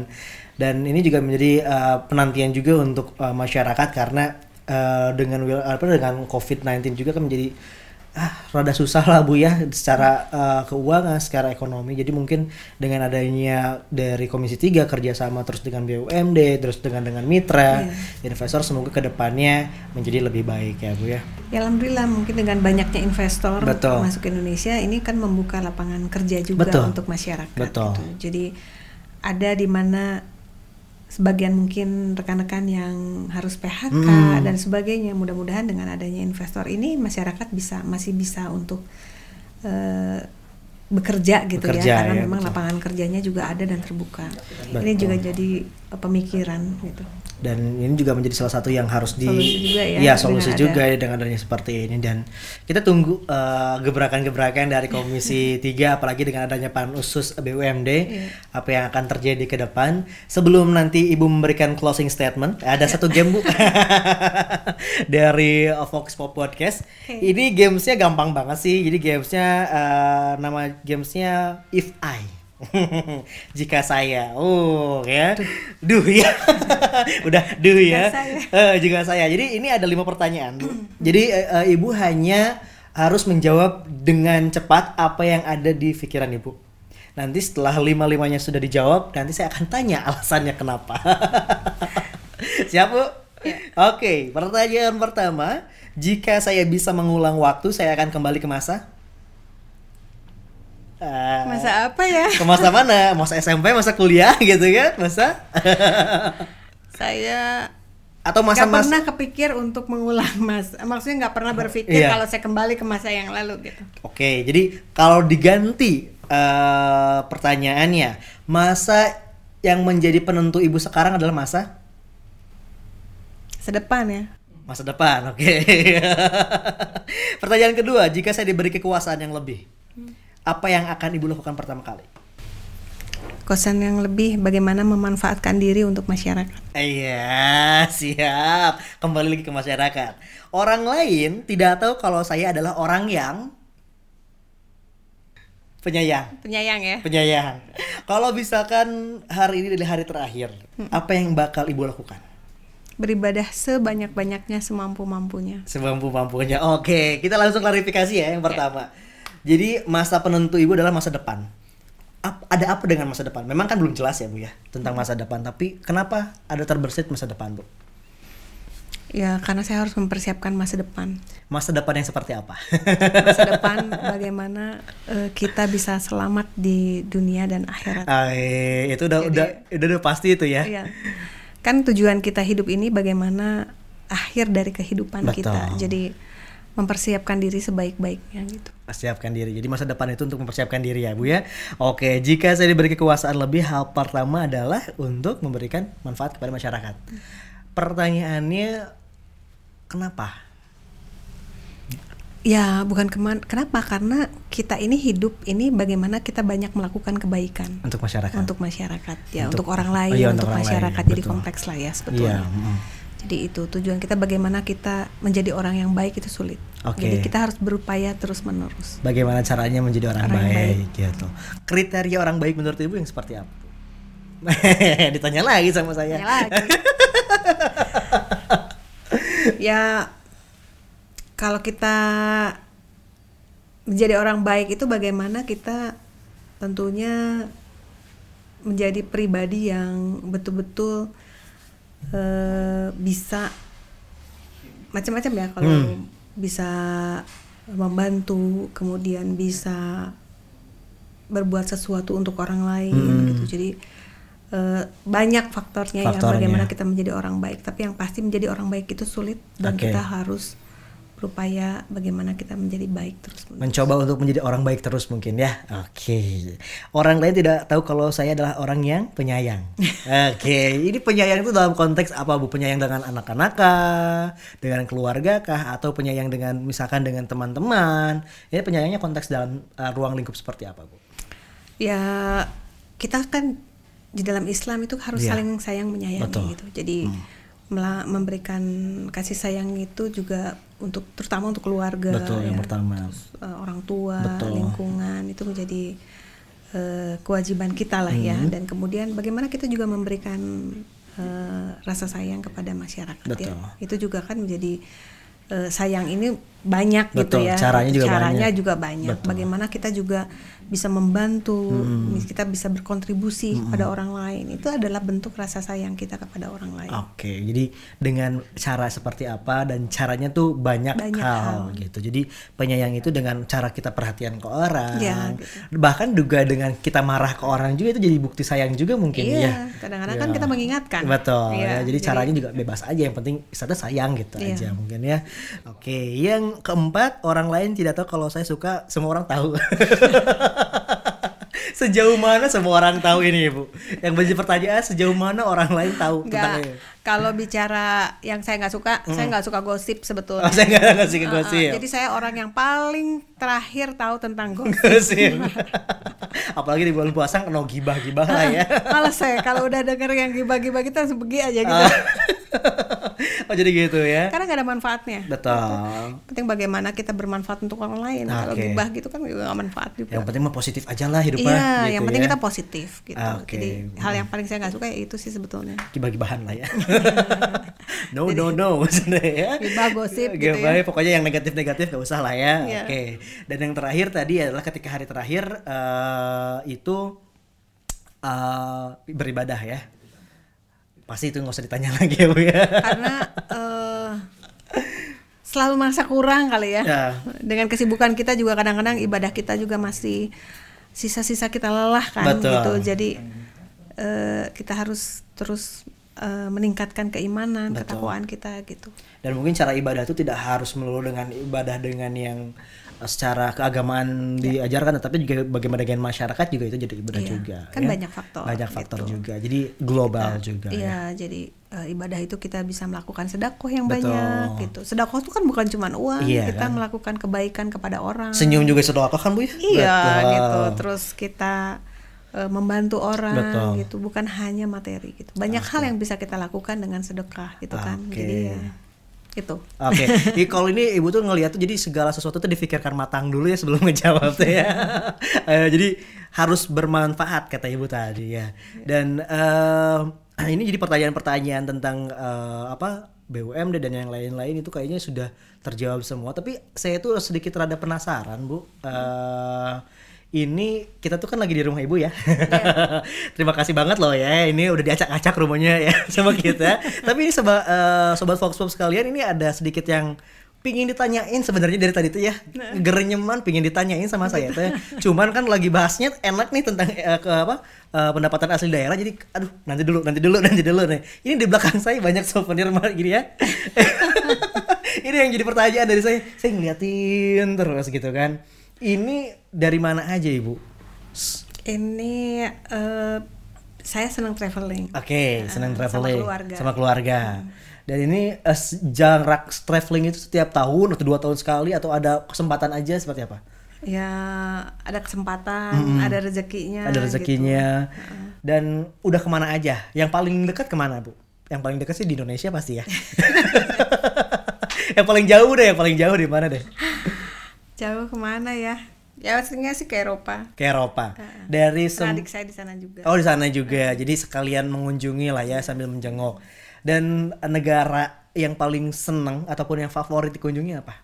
Dan ini juga menjadi uh, penantian juga untuk uh, masyarakat karena uh, dengan apa dengan COVID-19 juga kan menjadi ah rada susah lah bu ya secara uh, keuangan secara ekonomi jadi mungkin dengan adanya dari Komisi 3 kerjasama terus dengan BUMD terus dengan dengan mitra investor semoga ke depannya menjadi lebih baik ya bu ya Ya alhamdulillah mungkin dengan banyaknya investor Betul. masuk ke Indonesia ini kan membuka lapangan kerja juga Betul. untuk masyarakat. Betul. gitu. Jadi ada di mana sebagian mungkin rekan-rekan yang harus PHK Hmm. dan sebagainya. Mudah-mudahan dengan adanya investor ini masyarakat bisa masih bisa untuk eh, bekerja gitu Bekerja, ya karena ya, memang betul. lapangan kerjanya juga ada dan terbuka. Ini Betul. juga jadi pemikiran gitu. dan ini juga menjadi salah satu yang harus di Solusi juga ya, Iya, dengan solusi ada- juga ya dengan adanya seperti ini. Dan kita tunggu eh, gebrakan-gebrakan dari Komisi 3 apalagi dengan adanya pansus BUMD Iya. apa yang akan terjadi ke depan. Sebelum nanti Ibu memberikan closing statement ada satu game Bu. Dari uh, Fox Pop Podcast. Ini gamesnya gampang banget sih. Jadi gamesnya eh, nama gamesnya If I jika saya. Oh ya. Duh ya. Udah duh ya. Jika saya. Eh, jika saya. Jadi ini ada lima pertanyaan jadi eh, ibu hanya harus menjawab dengan cepat apa yang ada di pikiran ibu. Nanti setelah lima limanya sudah dijawab nanti saya akan tanya alasannya kenapa. Siap bu? Oke pertanyaan pertama. Jika saya bisa mengulang waktu saya akan kembali ke masa Ah, Masa apa ya? ke masa mana? Masa SMP masa kuliah gitu kan? Masa? Saya atau nggak masa-masa pernah kepikir untuk mengulang mas maksudnya nggak pernah berpikir Iya. kalau saya kembali ke masa yang lalu gitu. Oke, jadi kalau diganti eh, pertanyaannya, masa yang menjadi penentu ibu sekarang adalah masa? Sedepan ya. Masa depan, oke. Pertanyaan kedua, jika saya diberi kekuasaan yang lebih, apa yang akan ibu lakukan pertama kali? Kosan yang lebih bagaimana memanfaatkan diri untuk masyarakat. Iya, siap. Kembali lagi ke masyarakat. Orang lain tidak tahu kalau saya adalah orang yang penyayang. Penyayang ya. Penyayang. Kalau misalkan hari ini adalah hari terakhir, apa yang bakal ibu lakukan? Beribadah sebanyak-banyaknya semampu-mampunya. Semampu-mampunya. Oke, kita langsung klarifikasi ya yang pertama. Jadi masa penentu ibu adalah masa depan. Ap- ada apa dengan masa depan? Memang kan belum jelas ya bu ya tentang masa depan. Tapi kenapa ada terbersit masa depan bu? Ya, karena saya harus mempersiapkan masa depan. Masa depan yang seperti apa? Masa depan bagaimana eh, kita bisa selamat di dunia dan akhirat. Ay, itu udah, udah udah udah pasti itu ya. Iya. Kan tujuan kita hidup ini bagaimana akhir dari kehidupan Betul. kita. Jadi mempersiapkan diri sebaik-baiknya gitu. Siapkan diri. Jadi masa depan itu untuk mempersiapkan diri ya, Bu ya. Oke, jika saya diberi kekuasaan lebih, hal pertama adalah untuk memberikan manfaat kepada masyarakat. Pertanyaannya kenapa? Ya, bukan keman kenapa? Karena kita ini hidup ini bagaimana kita banyak melakukan kebaikan Untuk masyarakat. untuk masyarakat ya, Untuk- untuk, orang lain, oh iya, untuk, untuk orang lain, masyarakat. Jadi betul. kompleks lah ya sebetulnya. mm. Jadi itu tujuan kita bagaimana kita menjadi orang yang baik itu sulit. Oke. Jadi kita harus berupaya terus-menerus. Bagaimana caranya menjadi orang, Orang yang baik, gitu. Kriteria orang baik menurut Ibu yang seperti apa? Ditanya lagi sama saya. Tanya lagi. ya kalau kita menjadi orang baik itu bagaimana kita tentunya menjadi pribadi yang betul-betul eh, bisa macam-macam ya kalau Hmm. bisa membantu kemudian bisa berbuat sesuatu untuk orang lain Hmm. gitu jadi eh, banyak faktornya, Faktornya. ya bagaimana kita menjadi orang baik tapi yang pasti menjadi orang baik itu sulit dan Oke. kita harus berupaya bagaimana kita menjadi baik terus menerus. Mencoba untuk menjadi orang baik terus mungkin ya. Oke. Orang lain tidak tahu kalau saya adalah orang yang penyayang. Oke. Ini penyayang itu dalam konteks apa Bu? Penyayang dengan anak-anak kah? Dengan keluarga kah? Atau penyayang dengan misalkan dengan teman-teman? Ini penyayangnya konteks dalam uh, ruang lingkup seperti apa Bu? ya kita kan di dalam Islam itu harus Iya. saling sayang menyayangi Betul. Hmm. gitu jadi mela- memberikan kasih sayang itu juga untuk terutama untuk keluarga Betul yang ya. pertama. Eh, orang tua Betul. lingkungan itu menjadi eh, kewajiban kita lah ya Hmm. dan kemudian bagaimana kita juga memberikan eh, rasa sayang kepada masyarakat Betul. ya itu juga kan menjadi eh, sayang ini banyak gitu Betul, ya caranya juga caranya banyak. juga banyak Betul. bagaimana kita juga bisa membantu Hmm. kita bisa berkontribusi kepada orang lain itu adalah bentuk rasa sayang kita kepada orang lain Oke, jadi dengan cara seperti apa dan caranya tuh banyak, Banyak hal, hal. gitu. Jadi penyayang itu dengan cara kita perhatian ke orang, Ya, gitu. bahkan juga dengan kita marah ke orang juga itu jadi bukti sayang juga mungkin ya. Iya, kadang-kadang kan Ya. kita mengingatkan. Betul. Iya, ya, jadi, jadi- caranya juga bebas aja. Yang penting kita sayang gitu Iya. aja mungkin ya. Oke, yang keempat orang lain tidak tahu kalau saya suka, semua orang tahu. sejauh mana semua orang tahu ini ibu? Yang menjadi pertanyaan sejauh mana orang lain tahu tentang Nggak, ini? Kalau bicara yang saya nggak suka, saya nggak suka gosip sebetulnya. Oh, saya nggak ngasih ke Uh-uh, gosip. jadi saya orang yang paling terakhir tahu tentang gosip. Gosip. Apalagi di bulan puasa kena gibah-gibah lah ya. Males saya kalau udah denger yang gibah-gibah kita langsung pergi aja gitu. oh jadi gitu ya. Karena nggak ada manfaatnya. Betul. Penting bagaimana kita bermanfaat untuk orang lain. Kalau Oke. gibah gitu kan juga nggak manfaat juga. Yang penting mah positif aja lah hidupnya. Iya, gitu yang penting ya. kita positif gitu. Oke. Jadi hal yang paling saya nggak suka ya itu sih sebetulnya. gibah-gibahan lah ya. no no no maksudnya ya. Gibah, gosip gitu ya. pokoknya yang negatif-negatif gak usah lah ya. Iya. Oke. Dan yang terakhir tadi adalah ketika hari terakhir eh, itu eh, beribadah ya. Pasti itu nggak usah ditanya lagi ya Bu ya. Karena eh, selalu merasa kurang kali ya. Ya. Dengan kesibukan kita juga kadang-kadang ibadah kita juga masih sisa-sisa kita lelah kan Betul. gitu. Jadi eh, kita harus terus eh, meningkatkan keimanan, Betul. ketakwaan kita gitu. Dan mungkin cara ibadah itu tidak harus melulu dengan ibadah dengan yang eh, secara keagamaan diajarkan, tapi juga bagaimana dengan masyarakat juga itu jadi ibadah Iya, juga. kan ya. banyak faktor Banyak faktor gitu. juga. Jadi global juga. ya. Iya, jadi eh, ibadah itu kita bisa melakukan sedekah yang Betul. banyak gitu. Sedekah itu kan bukan cuma uang, Iya, kita kan? melakukan kebaikan kepada orang. Senyum juga sedekah kan Bu ya? Iya Betul. gitu. Terus kita eh, membantu orang Betul. gitu, bukan hanya materi gitu. Banyak hal yang bisa kita lakukan dengan sedekah gitu kan. Oke. Jadi ya gitu. Oke, Jadi kalau ini ibu tuh ngelihat tuh jadi segala sesuatu tuh difikirkan matang dulu ya sebelum ngejawab tuh ya. Eh, jadi harus bermanfaat kata ibu tadi ya. Dan eh, ini jadi pertanyaan-pertanyaan tentang eh, apa BUMD dan yang lain-lain itu kayaknya sudah terjawab semua. Tapi saya tuh sedikit rada penasaran bu. Eh, ini kita tuh kan lagi di rumah ibu ya. Terima kasih banget loh ya. Ini udah diacak-acak rumahnya ya sama kita. Tapi ini sobat eh, sobat Fox Pop sekalian ini ada sedikit yang pingin ditanyain sebenarnya dari tadi tuh ya gerenyeman pingin ditanyain sama saya tuh ya. cuman kan lagi bahasnya enak nih tentang eh, ke apa eh, pendapatan asli daerah jadi aduh nanti dulu nanti dulu nanti dulu nih ini di belakang saya banyak souvenir gini ya ini yang jadi pertanyaan dari saya saya ngeliatin terus gitu kan ini dari mana aja ibu Ini eh, saya senang traveling. Oke, senang sama traveling keluarga. sama keluarga. Dan ini eh, s- jarak traveling itu setiap tahun atau dua tahun sekali atau ada kesempatan aja seperti apa? Ya ada kesempatan, ada rezekinya. ada gitu. rezekinya. Dan udah ke mana aja? Yang paling dekat ke mana bu? Yang paling dekat sih di Indonesia pasti ya. yang paling jauh deh, yang paling jauh di mana deh? Jauh ke mana ya? Ya pastinya sih ke Eropa. Ke Eropa. Dari Karena sem adik saya di sana juga. Oh di sana juga, jadi sekalian mengunjungi lah ya sambil menjenguk. Dan negara yang paling seneng ataupun yang favorit dikunjungi apa?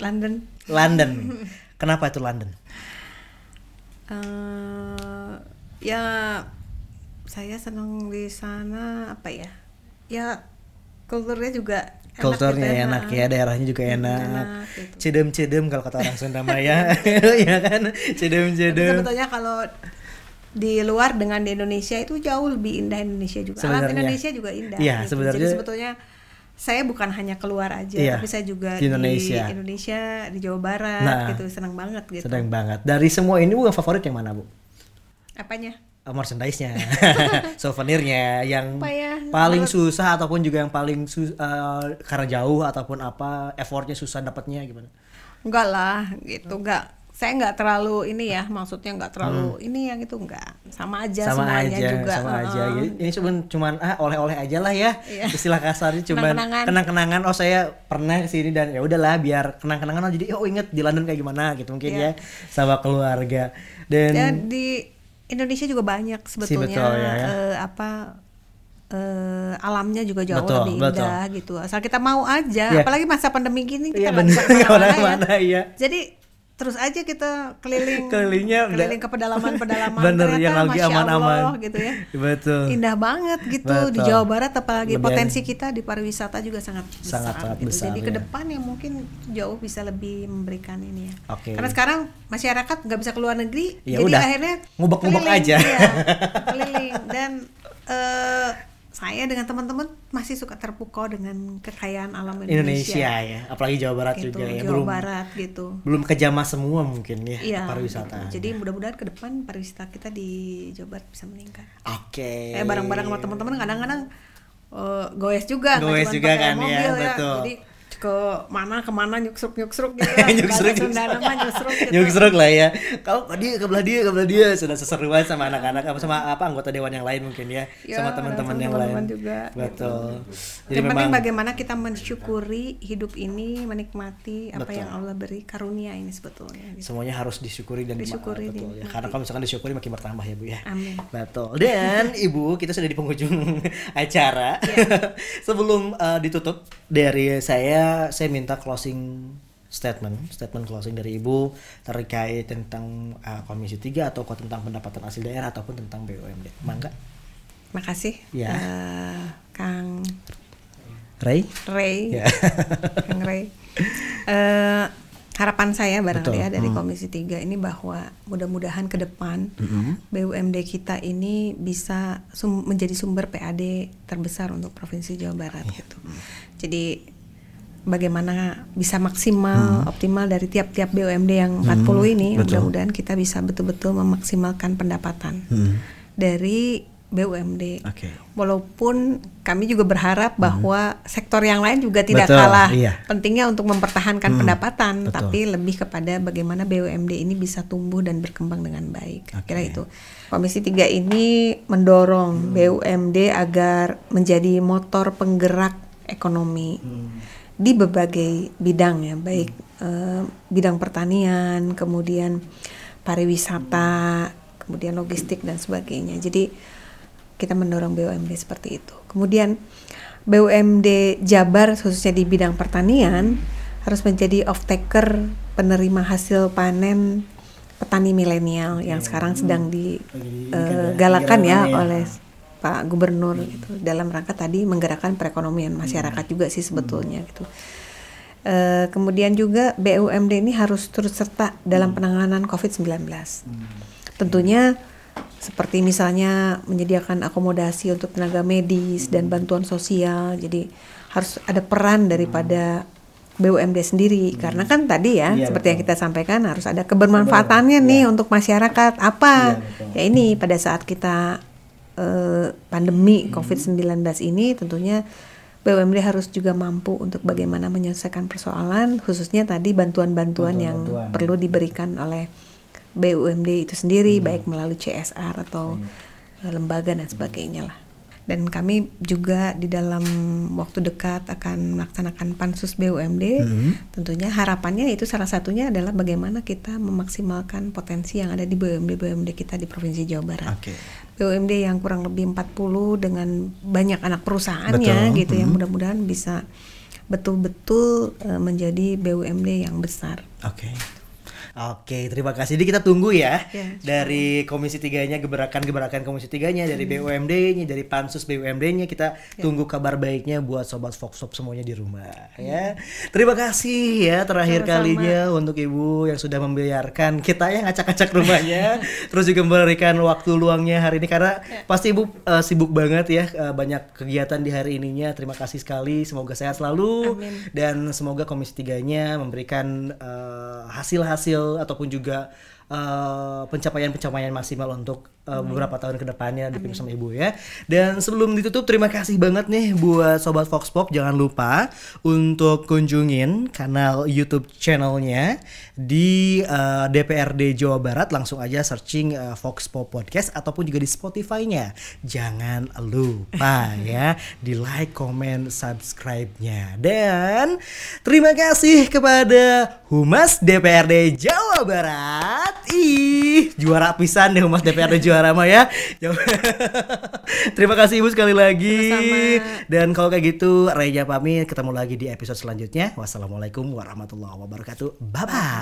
London. London. Kenapa itu London? eh ya saya senang di sana apa ya? Ya kulturnya juga Kulturnya gitu ya. enak ya, daerahnya juga enak. enak gitu. Cedem-cedem kalau kata orang Sunda Maya, ya kan? Cedem-cedem. sebetulnya kalau di luar dengan di Indonesia itu jauh lebih indah Indonesia juga. Alam Sebenarnya. Indonesia juga indah. Iya, gitu. sebenarnya- Jadi sebetulnya saya bukan hanya keluar aja, Iya, tapi saya juga di Indonesia. di Indonesia, di Jawa Barat Nah, gitu, senang banget gitu. Sedang banget. Dari semua ini bu yang favorit yang mana bu? Apanya? Uh, merchandise-nya, souvenirnya, yang Apa ya? paling susah ataupun juga yang paling sus- uh, karena jauh ataupun apa effortnya susah dapatnya gimana? Enggak lah, gitu. Enggak. Saya enggak terlalu ini ya, maksudnya enggak terlalu ini yang itu enggak. Sama aja Hmm. sama semuanya aja, juga. sama Heeh. aja. Ini- cuman cuman ah oleh-oleh aja lah ya. Iya. Istilah kasarnya cuman Kenang-kenangan. kenang-kenangan. Oh saya pernah ke sini dan ya udahlah biar kenang-kenangan. Oh, jadi oh inget di London kayak gimana gitu mungkin Iya. ya sama keluarga. Dan Ya, di Indonesia juga banyak sebetulnya betul ya, ya. eh, apa eh, alamnya juga jauh Betul, lebih betul. indah gitu. Asal kita mau aja, Iya. apalagi masa pandemi gini kita nggak bener bisa ke mana-mana ke mana-mana ya. Jadi terus aja kita keliling Kelilingnya keliling ke pedalaman-pedalaman Bener, Ternyata, yang lagi aman-aman. Gitu ya. Betul. Indah banget gitu di Betul. Jawa Barat apalagi Lebih- potensi kita di pariwisata juga sangat besar Sangat-sangat gitu. besar, Jadi ya. ke depan yang mungkin jauh bisa lebih memberikan ini ya. Oke. Karena sekarang masyarakat nggak bisa keluar negeri, Ya jadi udah, akhirnya ngubek-ngubek aja. iya, keliling dan eh, saya dengan teman-teman masih suka terpukau dengan kekayaan alam Indonesia Indonesia. ya, apalagi Jawa Barat gitu, juga ya. Jawa Belum Barat gitu. belum kejamah semua mungkin ya Iya. pariwisata. gitu. Jadi mudah-mudahan ke depan pariwisata kita di Jawa Barat bisa meningkat. Oke. Eh bareng-bareng sama teman-teman kadang-kadang eh, goes juga, Goes juga pakai kan, ya, mobil betul. Jadi ke mana ke mana nyuksruk nyuksruk gitu lah. nyuksruk Sunda nama nyuksruk gitu. nyuksruk lah ya kau ke dia kebelah dia kebelah dia sudah seseruan sama anak-anak apa sama apa anggota dewan yang lain mungkin ya, Ya, sama teman-teman yang lain juga, betul jadi yang penting memang bagaimana kita mensyukuri hidup ini, menikmati apa Betul. yang Allah beri karunia ini sebetulnya. gitu. semuanya harus disyukuri dan Disyukuri, betul ya karena kalau misalkan disyukuri makin bertambah ya bu ya Amin. betul dan ibu kita sudah di penghujung acara Iya. sebelum uh, ditutup dari saya saya minta closing statement statement closing dari ibu terkait tentang uh, komisi 3 atau tentang pendapatan asli daerah ataupun tentang BUMD mangga Makasih Ya. eh, Kang Ray Ray, Ya. Kang Ray. Eh, harapan saya barangkali Betul. ya dari Hmm. Komisi 3 ini bahwa mudah-mudahan ke depan Mhm. BUMD kita ini bisa sum- menjadi sumber PAD terbesar untuk Provinsi Jawa Barat Iya. gitu. Jadi bagaimana bisa maksimal optimal dari tiap-tiap BUMD yang 40 ini Hmm. betul. mudah-mudahan kita bisa betul-betul memaksimalkan pendapatan Hmm. dari BUMD. Oke. Walaupun kami juga berharap bahwa sektor yang lain juga tidak Hmm. Betul, kalah iya. pentingnya untuk mempertahankan pendapatan, betul. tapi lebih kepada bagaimana BUMD ini bisa tumbuh dan berkembang dengan baik. Kira Oke. itu. Komisi 3 ini mendorong BUMD agar menjadi motor penggerak ekonomi di berbagai bidang ya, baik eh, bidang pertanian, kemudian pariwisata, kemudian logistik dan sebagainya. Jadi kita mendorong BUMD seperti itu. Kemudian BUMD Jabar khususnya di bidang pertanian harus menjadi off-taker penerima hasil panen petani milenial yang sekarang sedang digalakan ya oleh Pak Gubernur gitu dalam rangka tadi menggerakkan perekonomian masyarakat juga sih sebetulnya gitu. Eh, kemudian juga BUMD ini harus turut serta dalam penanganan COVID-19. Tentunya seperti misalnya menyediakan akomodasi untuk tenaga medis dan bantuan sosial. Jadi harus ada peran daripada BUMD sendiri karena kan tadi ya Iya, seperti yang betul. kita sampaikan harus ada kebermanfaatannya nih untuk masyarakat. Apa? Betul. ya ini pada saat kita eh, pandemi COVID-19 ini tentunya BUMD harus juga mampu untuk bagaimana menyelesaikan persoalan khususnya tadi bantuan-bantuan yang Bantuan-bantuan. perlu diberikan oleh BUMD itu sendiri baik melalui CSR atau eh, lembaga dan sebagainya lah. Dan kami juga di dalam waktu dekat akan melaksanakan pansus BUMD. Tentunya harapannya itu salah satunya adalah bagaimana kita memaksimalkan potensi yang ada di BUMD BUMD kita di Provinsi Jawa Barat. Oke. BUMD yang kurang lebih 40 dengan banyak anak perusahaannya Betul. gitu ya mudah-mudahan bisa betul-betul eh, menjadi BUMD yang besar. Oke. Oke, terima kasih. Jadi kita tunggu ya Ya, dari Komisi 3-nya, gebrakan-gebrakan Komisi 3-nya, dari BUMD-nya, dari Pansus BUMD-nya kita tunggu kabar baiknya buat sobat Foxpop semuanya di rumah ya. Terima kasih ya terakhir Sama-sama. kalinya untuk Ibu yang sudah membiarkan kita yang ngacak-ngacak rumahnya, terus juga memberikan waktu luangnya hari ini karena pasti Ibu eh, sibuk banget ya, eh, banyak kegiatan di hari ininya. Terima kasih sekali, semoga sehat selalu Amin. dan semoga Komisi 3-nya memberikan eh, hasil-hasil ataupun juga eh, pencapaian-pencapaian maksimal untuk eh, beberapa tahun ke depannya dipimpin sama Ibu ya. Dan sebelum ditutup terima kasih banget nih buat sobat Fox Pop jangan lupa untuk kunjungin kanal YouTube channelnya di eh, DPRD Jawa Barat langsung aja searching eh, Fox Pop Podcast ataupun juga di Spotify-nya. Jangan lupa ya di like, comment, subscribe-nya. Dan terima kasih kepada Humas DPRD Jawa Barat. Ih, juara pisan deh Humas DPRD juara mah ya. terima kasih Ibu sekali lagi. Sama-sama. Dan kalau kayak gitu Reja pamit ketemu lagi di episode selanjutnya. Wassalamualaikum warahmatullahi wabarakatuh. Bye bye.